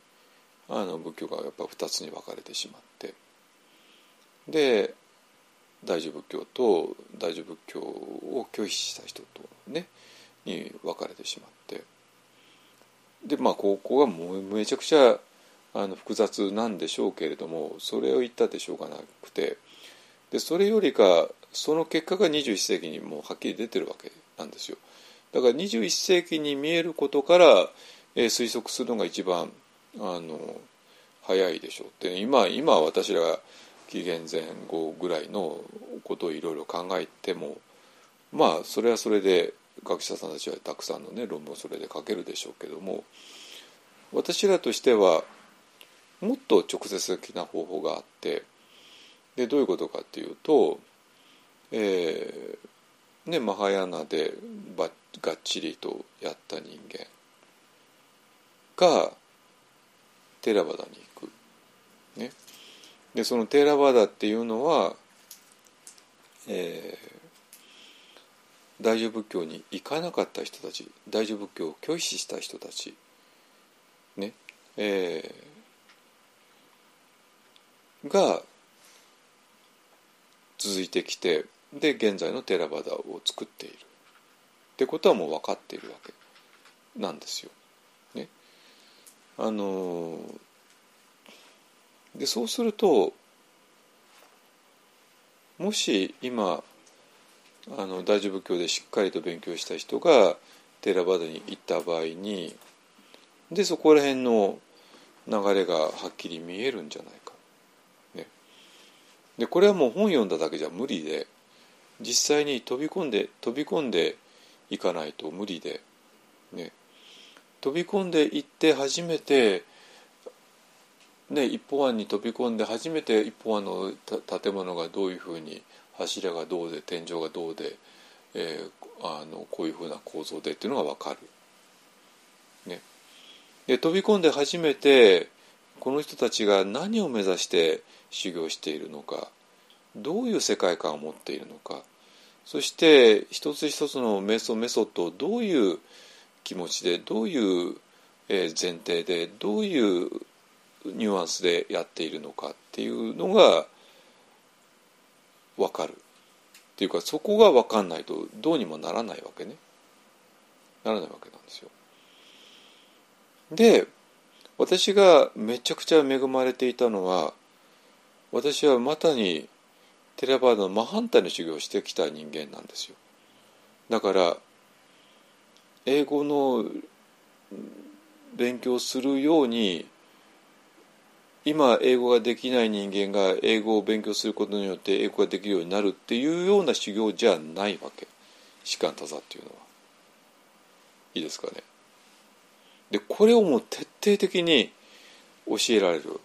あの仏教がやっぱ2つに分かれてしまって。で大乗仏教と大乗仏教を拒否した人とねに分かれてしまって。でまあここがもうめちゃくちゃあの複雑なんでしょうけれどもそれを言ったってしょうがなくて。でそれよりかその結果が21世紀にもうはっきり出てるわけなんですよ。だから21世紀に見えることから、えー、推測するのが一番あの早いでしょうって。今今私らが紀元前後ぐらいのことをいろいろ考えてもまあそれはそれで学者さんたちはたくさんのね論文をそれで書けるでしょうけども私らとしてはもっと直接的な方法があってでどういうことかっていうと、えーね、マハヤナでばがっちりとやった人間がテラバダに行く。ね、でそのテーラバーダっていうのは、えー、大乗仏教に行かなかった人たち大乗仏教を拒否した人たちねえー、が続いてきてで現在のテーラバーダを作っているってことはもう分かっているわけなんですよ。ね、あのでそうするともし今あの大乗仏教でしっかりと勉強した人がテラバダに行った場合にでそこら辺の流れがはっきり見えるんじゃないか。ね、でこれはもう本読んだだけじゃ無理で実際に飛び込んで飛び込んでいかないと無理で、ね、飛び込んでいって初めて、ね、一方案に飛び込んで初めて一方案の建物がどういうふうに柱がどうで天井がどうで、えー、あのこういうふうな構造でっていうのが分かる。ね、で飛び込んで初めてこの人たちが何を目指して修行しているのかどういう世界観を持っているのかそして一つ一つの瞑想メソッドをどういう気持ちでどういう前提でどういうニュアンスでやっているのかっていうのが分かるっていうかそこが分かんないとどうにもならないわけねならないわけなんですよ。で私がめちゃくちゃ恵まれていたのは私はまたにテラバードの真反対の修行をしてきた人間なんですよだから英語の勉強するように今英語ができない人間が英語を勉強することによって英語ができるようになるっていうような修行じゃないわけ。士官多座っていうのはいいですかね。でこれをもう徹底的に教えられる。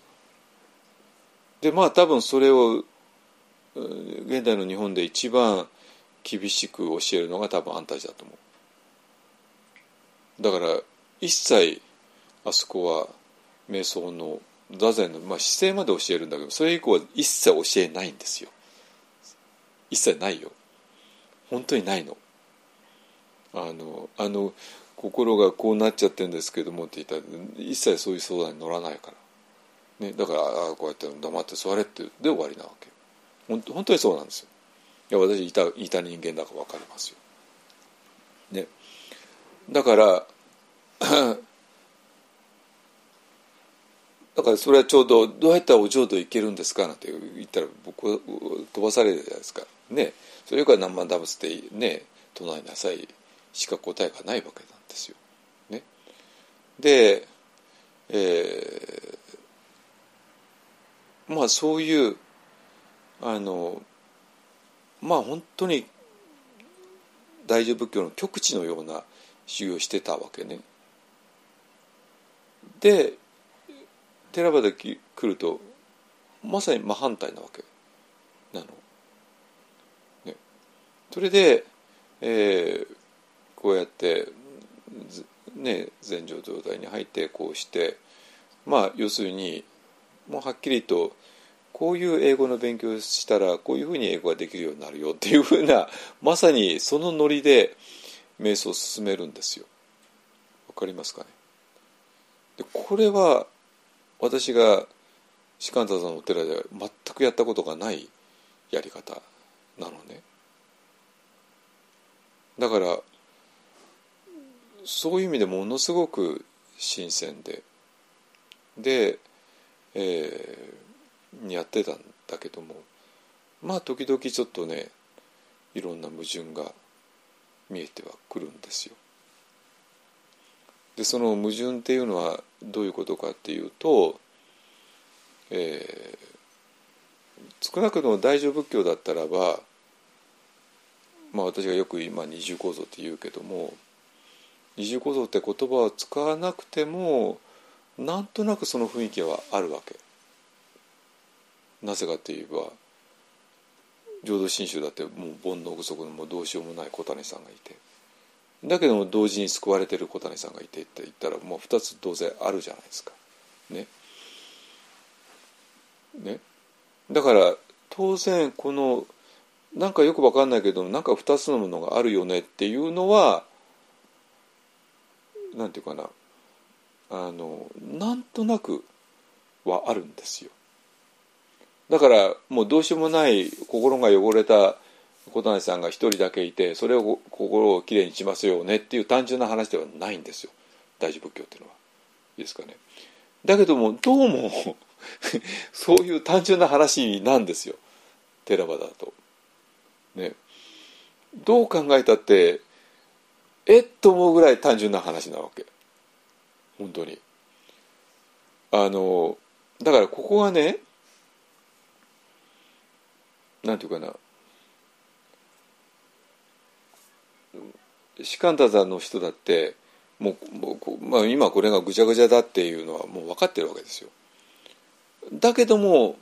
でまあ多分それを現代の日本で一番厳しく教えるのが多分あんたちだと思う。だから一切あそこは瞑想の座禅の、まあ、姿勢まで教えるんだけどそれ以降は一切教えないんですよ。一切ないよ。本当にないの。あのあの心がこうなっちゃってるんですけどもって言ったら一切そういう相談に乗らないから、ね、だからああこうやって黙って座れってで終わりなわけ本当本当にそうなんですよ。いや私いたいた人間だから分かりますよ、ね、だからだからそれはちょうどどうやったらお浄土行けるんですかなんて言ったら僕は飛ばされるじゃないですかねそれから何万ダブスってね唱えなさいしか答えがないわけなんですよ。ね、で、えー、まあそういうあのまあ本当に大乗仏教の極地のような修行をしてたわけね。で寺場で来るとまさに真反対なわけなの。ね、それで、えー、こうやってね禅情状態に入ってこうしてまあ要するにもうはっきりとこういう英語の勉強したらこういうふうに英語ができるようになるよっていうふうなまさにそのノリで瞑想を進めるんですよ。わかりますかね？でこれは私が士官太さんのお寺では全くやったことがないやり方なのねだからそういう意味でものすごく新鮮でで、えー、やってたんだけどもまあ時々ちょっとねいろんな矛盾が見えてはくるんですよ。でその矛盾っていうのはどういうことかっていうと、えー、少なくとも大乗仏教だったらば、まあ、私がよく今二重構造って言うけども二重構造って言葉を使わなくてもなんとなくその雰囲気はあるわけ。なぜかって言えば浄土真宗だってもう煩悩不足のもうどうしようもない小谷さんがいて。だけども同時に救われてる小谷さんがいてって言ったらもう2つ当然あるじゃないですか。ね。ね。だから当然このなんかよく分かんないけどなんか2つのものがあるよねっていうのはなんていうかなあのなんとなくはあるんですよ。だからもうどうしようもない心が汚れた小谷さんが一人だけいてそれを心をきれいにしますよねっていう単純な話ではないんですよ大乗仏教っていうのは。いいですかね。だけどもどうも そういう単純な話なんですよ寺場だと。ね。どう考えたってえっと思うぐらい単純な話なわけ本当に。あのだからここがねなんていうかな士官太山の人だってもうもう、まあ、今これがぐちゃぐちゃだっていうのはもう分かってるわけですよ。だけども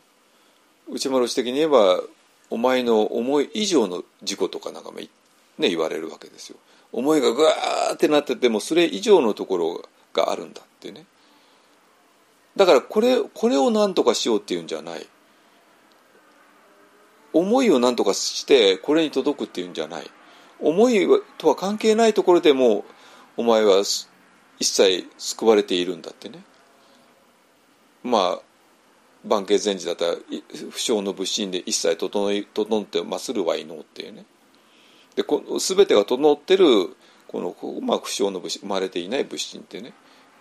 内丸氏的に言えばお前の思い以上の事故とかなんかも、ね、言われるわけですよ。思いがぐわーってなっててもそれ以上のところがあるんだってね。だからこれこれを何とかしようっていうんじゃない。思いを何とかしてこれに届くっていうんじゃない。思いとは関係ないところでもお前は一切救われているんだってね。まあ万慶禅師だったら不詳の仏心で一切整い整ってまするはいのっていうね。でこの全てが整ってるこの、まあ、不詳の仏生まれていない仏心ってね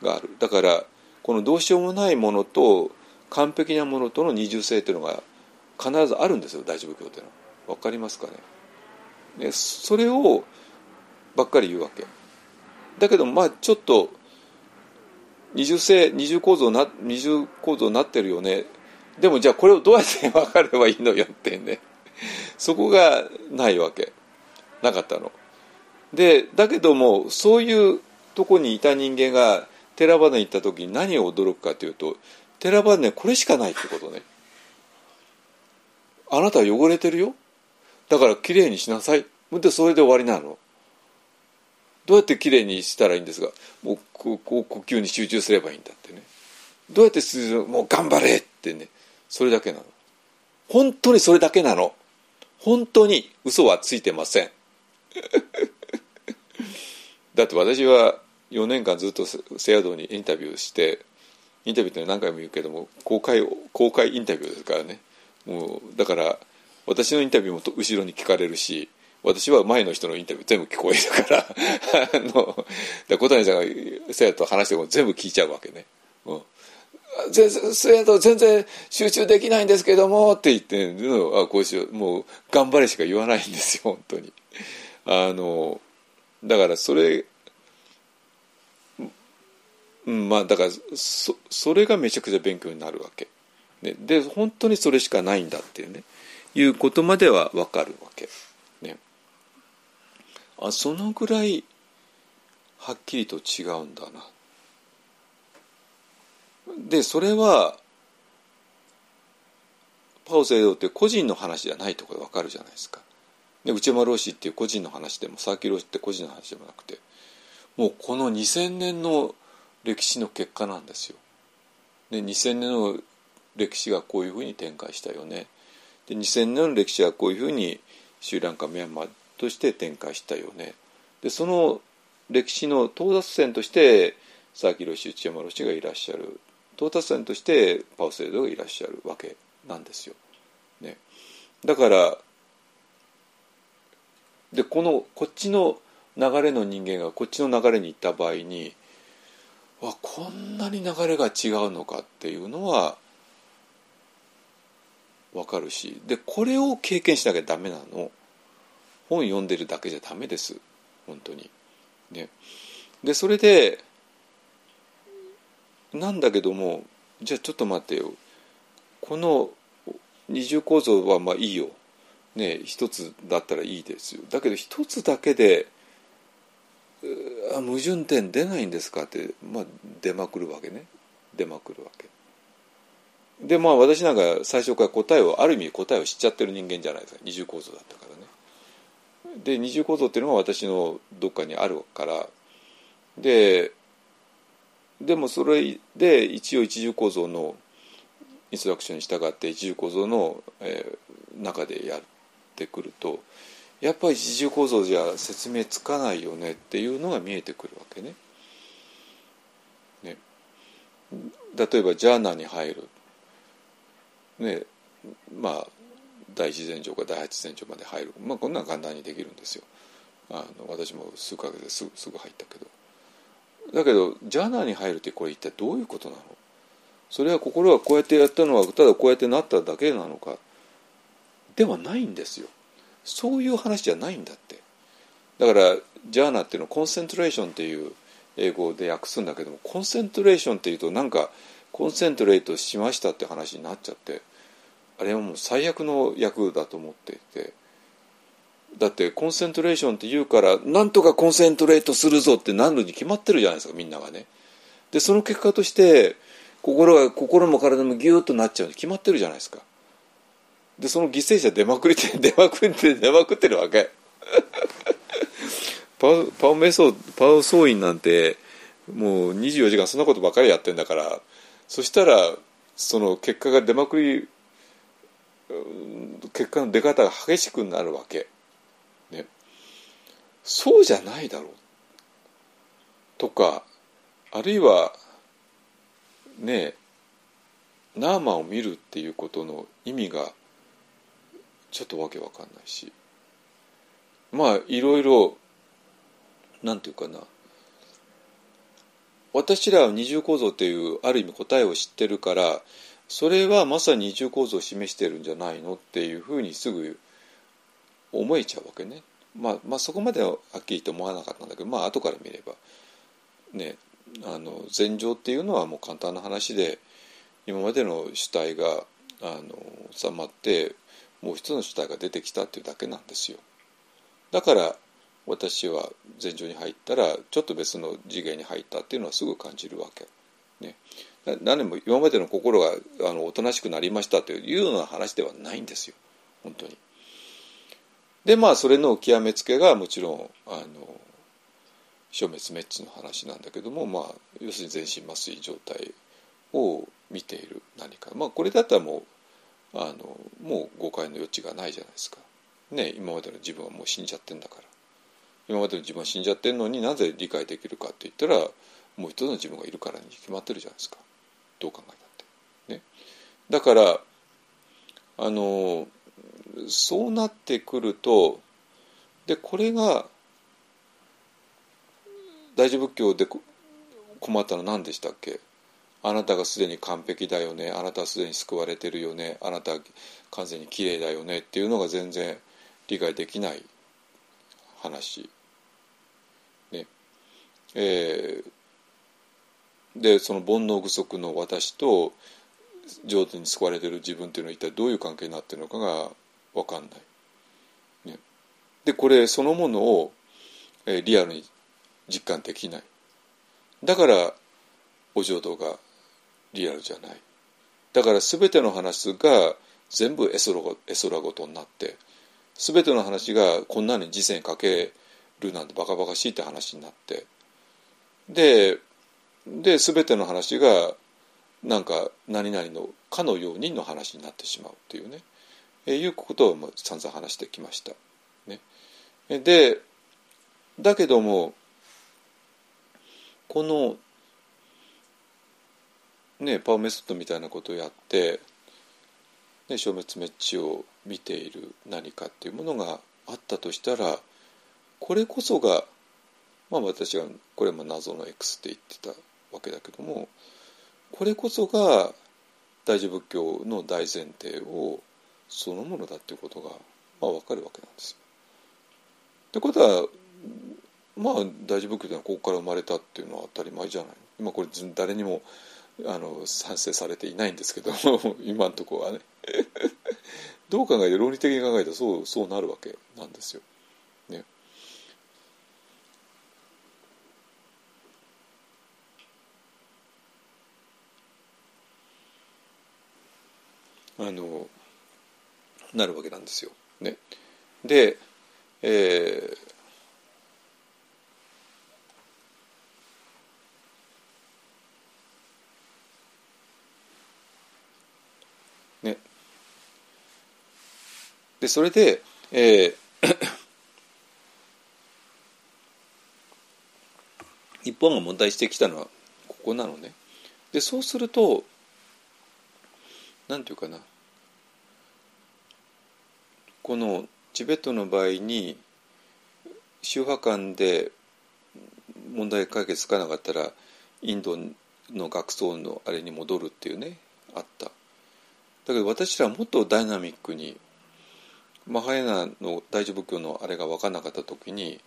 がある。だからこのどうしようもないものと完璧なものとの二重性っていうのが必ずあるんですよ大乗仏教っていうのは。分かりますかね？ね、それをばっかり言うわけ。だけどまあちょっと二重性二重構造な二重構造になってるよね。でもじゃあこれをどうやって分かればいいのよってね。そこがないわけ。なかったの。でだけどもそういうとこにいた人間が寺場に行った時に何を驚くかというと寺場ねこれしかないってことね。あなた汚れてるよ。だからきれいにしなさい。でそれで終わりなの。どうやってきれいにしたらいいんですがもうこう呼吸に集中すればいいんだってね。どうやってもう頑張れってね。それだけなの。本当にそれだけなの。本当に嘘はついてません。だって私は4年間ずっとセアドにインタビューしてインタビューって何回も言うけども公開公開インタビューですからね。もうだから私のインタビューも後ろに聞かれるし私は前の人のインタビュー全部聞こえるからあので小谷さんが生徒と話しても全部聞いちゃうわけね。うん。全然生徒全然集中できないんですけどもって言ってあこうしよう。もう頑張れしか言わないんですよ本当に。あのだからそれうんまあだからそそれがめちゃくちゃ勉強になるわけ、ね、で本当にそれしかないんだっていうね。いうことまでは分かるわけねあそのぐらいはっきりと違うんだなでそれはパオ聖堂って個人の話じゃないところで分かるじゃないですか。で内山老師っていう個人の話でも佐々木老師って個人の話でもなくてもうこの2,000年の歴史の結果なんですよ。で2,000年の歴史がこういうふうに展開したよね。で2,000年の歴史はこういうふうにシュランカミャンマーとして展開したよね。でその歴史の到達線として佐々木老師内山老師がいらっしゃる到達点としてパウセイドがいらっしゃるわけなんですよ。ね、だからでこのこっちの流れの人間がこっちの流れに行った場合にわこんなに流れが違うのかっていうのは分かるし。でこれを経験しなきゃダメなの。本読んでるだけじゃダメです。本当に。ね、でそれでなんだけどもじゃあちょっと待ってよ。この二重構造はまあいいよ、ね、一つだったらいいですよ。だけど一つだけであ矛盾点出ないんですかって、まあ、出まくるわけね。出まくるわけ。でまあ私なんか最初から答えをある意味答えを知っちゃってる人間じゃないですか。二重構造だったからね。で二重構造っていうのが私のどっかにあるから。ででもそれで一応一重構造のインストラクションに従って一重構造の、えー、中でやってくるとやっぱり一重構造じゃ説明つかないよねっていうのが見えてくるわけね。ね。例えばジャーナに入る、ね、まあ第一前兆か第八前兆まで入る、まあ、こんなの簡単にできるんですよ。あの私も数ヶ月ですぐすぐ入ったけど。だけどジャーナーに入るってこれ一体どういうことなの？それは心がこうやってやったのはただこうやってなっただけなのかではないんですよそういう話じゃないんだってだからジャーナーっていうのはコンセントレーションっていう英語で訳すんだけどもコンセントレーションっていうとなんかコンセントレートしましたって話になっちゃってあれはもう最悪の役だと思っていてだってコンセントレーションって言うからなんとかコンセントレートするぞってなるに決まってるじゃないですかみんながね。でその結果として心が心も体もギューッとなっちゃうに決まってるじゃないですか。でその犠牲者出まくりて 出まくって出まくってるわけ。パウパウメソパウ総員なんてもう24時間そんなことばかりやってんだからそしたらその結果が出まくり結果の出方が激しくなるわけ。そうじゃないだろう。とかあるいはねナーマンを見るっていうことの意味がちょっとわけわかんないし。まあいろいろなんていうかな。私らは二重構造っていうある意味答えを知ってるからそれはまさに二重構造を示してるんじゃないのっていうふうにすぐ思えちゃうわけね。まあ、まあそこまでははっきりと思わなかったんだけどまあ後から見ればねあの禅情っていうのはもう簡単な話で今までの主体があの収まってもう一つの主体が出てきたっていうだけなんですよ。だから私は禅情に入ったらちょっと別の次元に入ったっていうのはすぐ感じるわけ。ね、何も今までの心があのおとなしくなりましたというような話ではないんですよ本当に。でまあそれの極めつけがもちろんあの消滅滅地の話なんだけどもまあ要するに全身麻酔状態を見ている何かまあこれだったらもうあのもう誤解の余地がないじゃないですか。ね今までの自分はもう死んじゃってんだから今までの自分は死んじゃってんのになぜ理解できるかって言ったらもう一つの自分がいるからに決まってるじゃないですか。どう考えたって。ね、だからあのそうなってくるとでこれが大乗仏教で困ったのは何でしたっけ？あなたがすでに完璧だよね。あなたはすでに救われてるよね。あなたは完全に綺麗だよねっていうのが全然理解できない話。えー、でその煩悩具足の私と上手に救われてる自分っていうのは一体どういう関係になってるのかが分かんない。ね、でこれそのものを、えー、リアルに実感できない。だからお浄土がリアルじゃないだから全ての話が全部絵空絵空ごとになって全ての話がこんなに時世にかけるなんてバカバカしいって話になってでで全ての話がなんか何々のかのようにの話になってしまうっていうねえいうことを散々話してきました。ね、でだけどもこのね、パワーメソッドみたいなことをやって、ね、消滅滅地を見ている何かっていうものがあったとしたらこれこそが、まあ、私がこれも謎の X って言ってたわけだけどもこれこそが大乗仏教の大前提をそのものだっていうことが、まあ、分かるわけなんですよ。ってことはまあ大乗仏教というのはここから生まれたっていうのは当たり前じゃない今これ誰にもあの賛成されていないんですけど 今のところはね どう考えて論理的に考えたらそうそうなるわけなんですよ。ね、あのなるわけなんですよ。ね、で、えーでそれで、えー、日本が問題してきたのはここなのね。でそうすると何て言うかな。このチベットの場合に宗派間で問題解決つかなかったらインドの学僧のあれに戻るっていうねあった。だけど私らはもっとダイナミックにマハヤナの大乗仏教のあれが分からなかった時に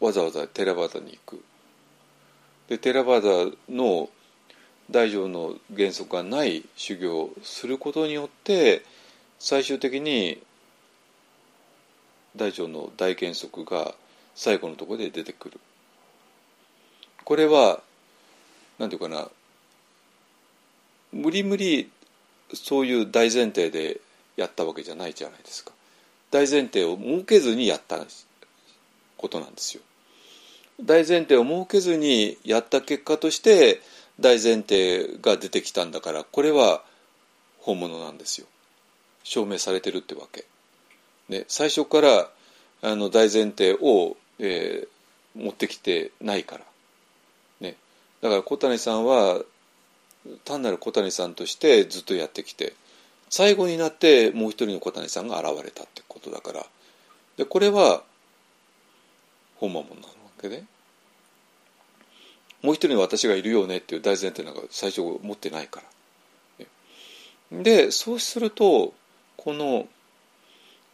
わざわざテラバーダに行く。でテラバダの大乗の原則がない修行をすることによって最終的に大乗の大原則が最後のところで出てくるこれは何て言うかな無理無理そういう大前提でやったわけじゃないじゃないですか。大前提を設けずにやったことなんですよ。大前提を設けずにやった結果として大前提が出てきたんだからこれは本物なんですよ。証明されてるってわけ。ね、最初からあの大前提を、えー、持ってきてないから。ね、だから小谷さんは単なる小谷さんとしてずっとやってきて最後になってもう一人の小谷さんが現れたってことだからでこれは本間もなわけでもう一人の私がいるよねっていう大前提なんか最初持ってないから。でそうするとこの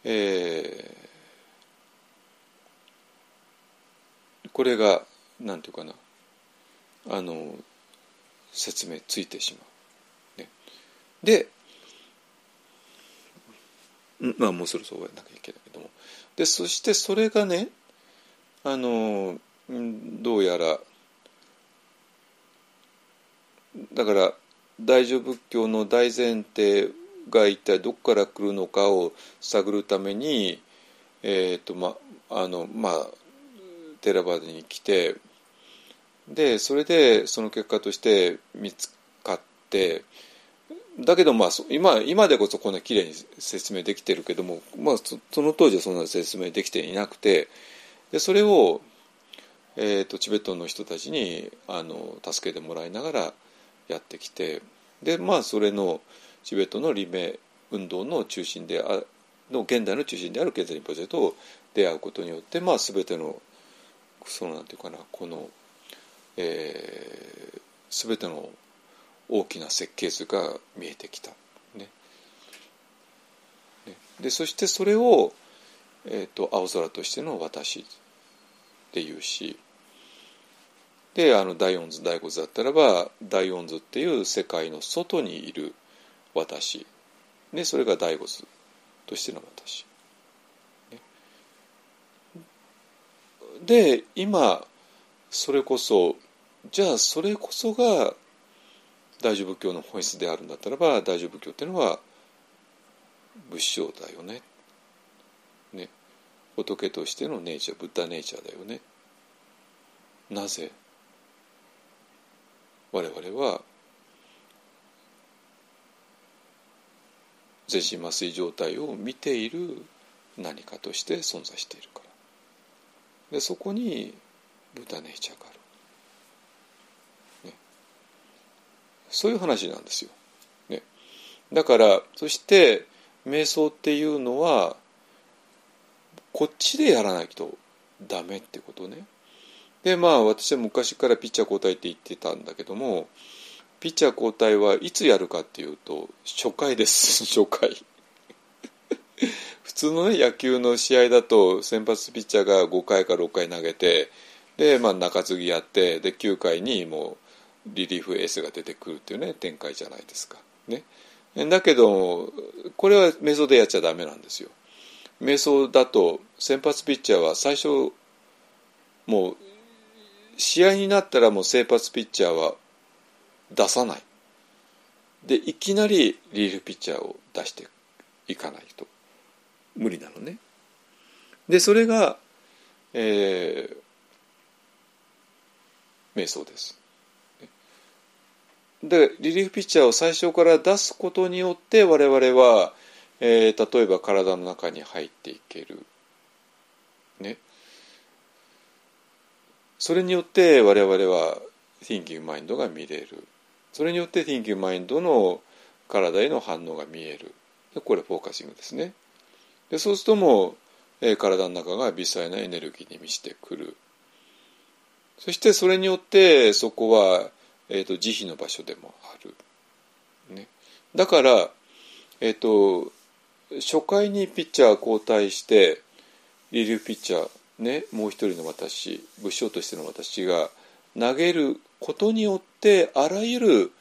えー、これがなんていうかなあの説明ついてしまう。ね、でまあもうそろそろ終わらなきゃいけないけどもでそしてそれがねあのどうやらだから大乗仏教の大前提が一体どこから来るのかを探るためにえっ、ー、とまあのまあテラバーに来てでそれでその結果として見つかってだけどまあ今今でこそこんな綺麗に説明できてるけども、まあ、その当時はそんな説明できていなくてでそれを、えーと、チベットの人たちにあの助けてもらいながらやってきてでまあそれのチベットのリメ運動の中心であの現代の中心である経済リンポジェと出会うことによってまあ全てのそのなんていうかなこの、えー、全ての大きな設計図が見えてきた。ね、でそしてそれを、えーと、青空としての私っていうしであの大音図大骨だったらば大音図っていう世界の外にいる私でそれが大骨としての私。で今それこそじゃあそれこそが大乗仏教の本質であるんだったらば大乗仏教っていうのは仏性だよね。ね仏としてのネイチャーブッダネイチャーだよね。なぜ我々は全身麻酔状態を見ている何かとして存在しているから。でそこにブッダネイチャーがある、ね、そういう話なんですよ、ね、だからそして瞑想っていうのはこっちでやらないとダメってことね。でまあ私は昔からピッチャー交代って言ってたんだけどもピッチャー交代はいつやるかっていうと初回です 初回普通のね野球の試合だと先発ピッチャーが5回か6回投げてで、まあ、中継ぎやってで9回にもうリリーフエースが出てくるっていうね展開じゃないですか。ね、だけどこれは瞑想でやっちゃダメなんですよ。瞑想だと先発ピッチャーは最初もう試合になったらもう先発ピッチャーは出さないでいきなりリーフピッチャーを出していかないと無理なのね。でそれが、えー、瞑想です。でリリーフピッチャーを最初から出すことによって我々は、えー、例えば体の中に入っていける。ね。それによって我々は Thinking Mind が見れる。それによって Thinking Mind の体への反応が見える。これフォーカシングですね。でそうするともう、え、体の中が微細なエネルギーに満ちてくる。そしてそれによってそこは、えーと、慈悲の場所でもある、ね、だから、えーと、初回にピッチャー交代してリリーフピッチャーねもう一人の私武将としての私が投げることによってあらゆる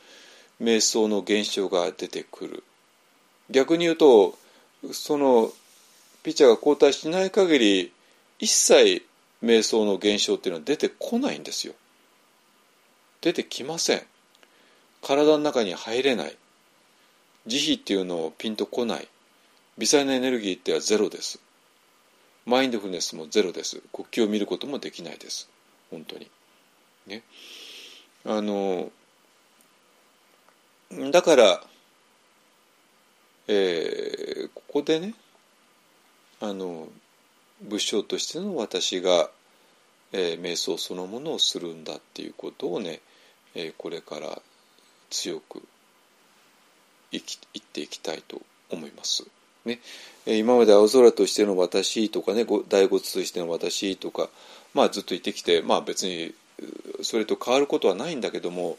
瞑想の現象が出てくる。逆に言うとそのピッチャーが交代しない限り一切瞑想の現象っていうのは出てこないんですよ。出てきません。体の中に入れない。慈悲っていうのをピンとこない。微細なエネルギーってはゼロです。マインドフルネスもゼロです。呼吸を見ることもできないです。本当に。ね。あのだから、えー、ここでねあの仏性としての私が、えー、瞑想そのものをするんだっていうことをね、えー、これから強く生き言っていきたいと思います。ね、今まで青空としての私とかね大骨としての私とか、まあ、ずっと言ってきて、まあ、別にそれと変わることはないんだけども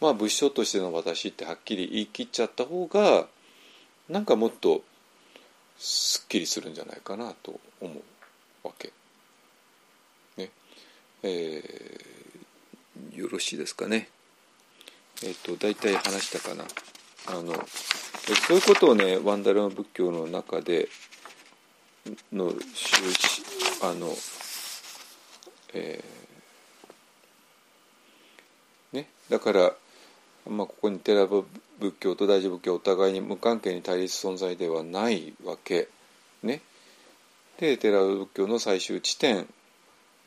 まあ仏性としての私ってはっきり言い切っちゃった方がなんかもっとすっきりするんじゃないかなと思うわけ。ねえー、よろしいですかね。えっ、と大体話したかな。あのそういうことをねワンダルマ仏教の中でのあの、えーだから、まあ、ここに寺仏教と大乗仏教お互いに無関係に対立存在ではないわけ。ね。で寺仏教の最終地点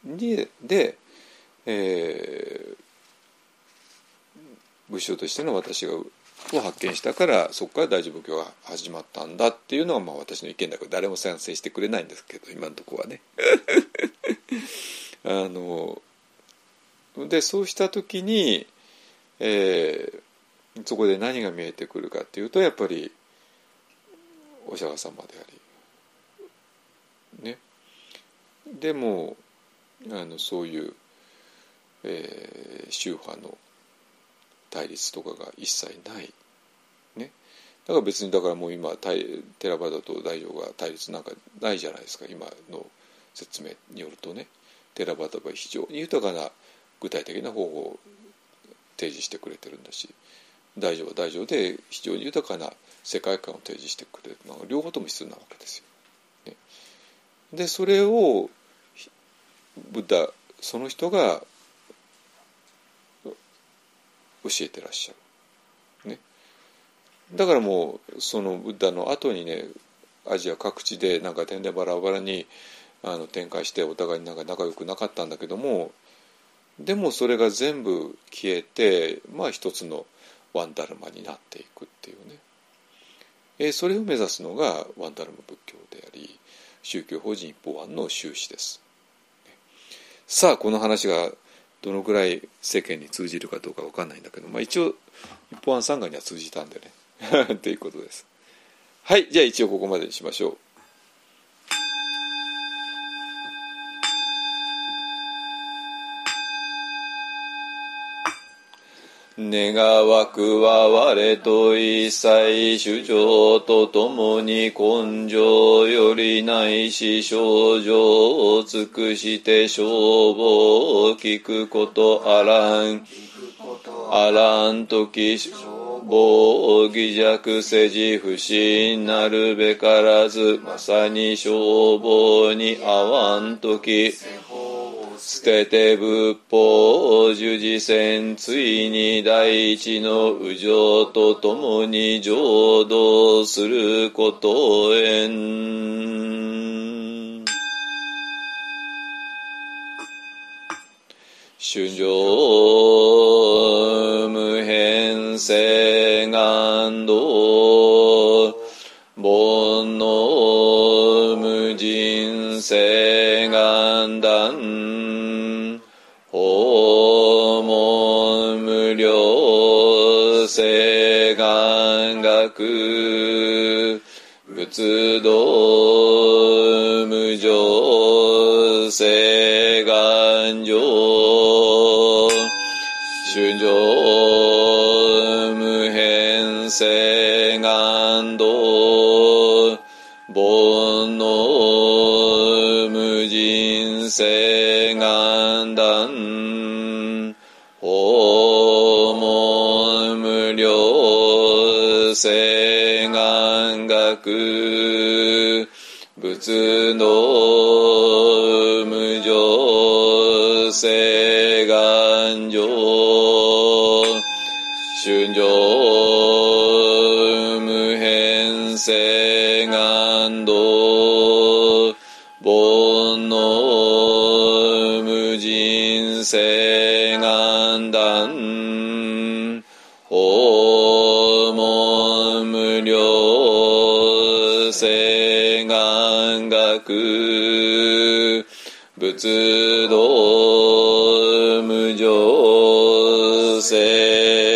にで、えー、仏性としての私がを発見したからそこから大乗仏教が始まったんだっていうのがまあ私の意見だけど誰も賛成してくれないんですけど今のとこはね。あのでそうした時にえー、そこで何が見えてくるかっていうとやっぱりお釈迦様でありねでもあのそういう、えー、宗派の対立とかが一切ない。ね。だから別にだからもう今テラバダと大乗が対立なんかないじゃないですか。今の説明によるとね。テラバダは非常に豊かな具体的な方法を提示してくれてるんだし。大乗は大乗で非常に豊かな世界観を提示してくれるのが両方とも必要なわけですよ。ね、でそれをブッダその人が教えてらっしゃる。ね、だからもうそのブッダの後にねアジア各地でなんか点でバラバラにあの展開してお互いになんか仲良くなかったんだけどもでもそれが全部消えてまあ一つのワンダルマになっていくっていうね、えー、それを目指すのがワンダルマ仏教であり宗教法人一方案の宗旨です。さあこの話がどのぐらい世間に通じるかどうか分かんないんだけど、まあ、一応一方案参加には通じたんでね ということです。はいじゃあ一応ここまでにしましょう。願わくは我と一切主張とともに根性よりないし症状を尽くして消防を聞くことあらん。あらんとき防偽弱せじ不信なるべからずまさに消防に合わんとき捨てて仏法十字戦ついに第一の右上とともに浄土することへん主上無変性願道煩悩無人性願学仏道無常聖願上主上無変聖願道煩悩無人聖願聖願学仏の無常聖願上春上無変聖願道煩悩無人聖願学仏道無常性。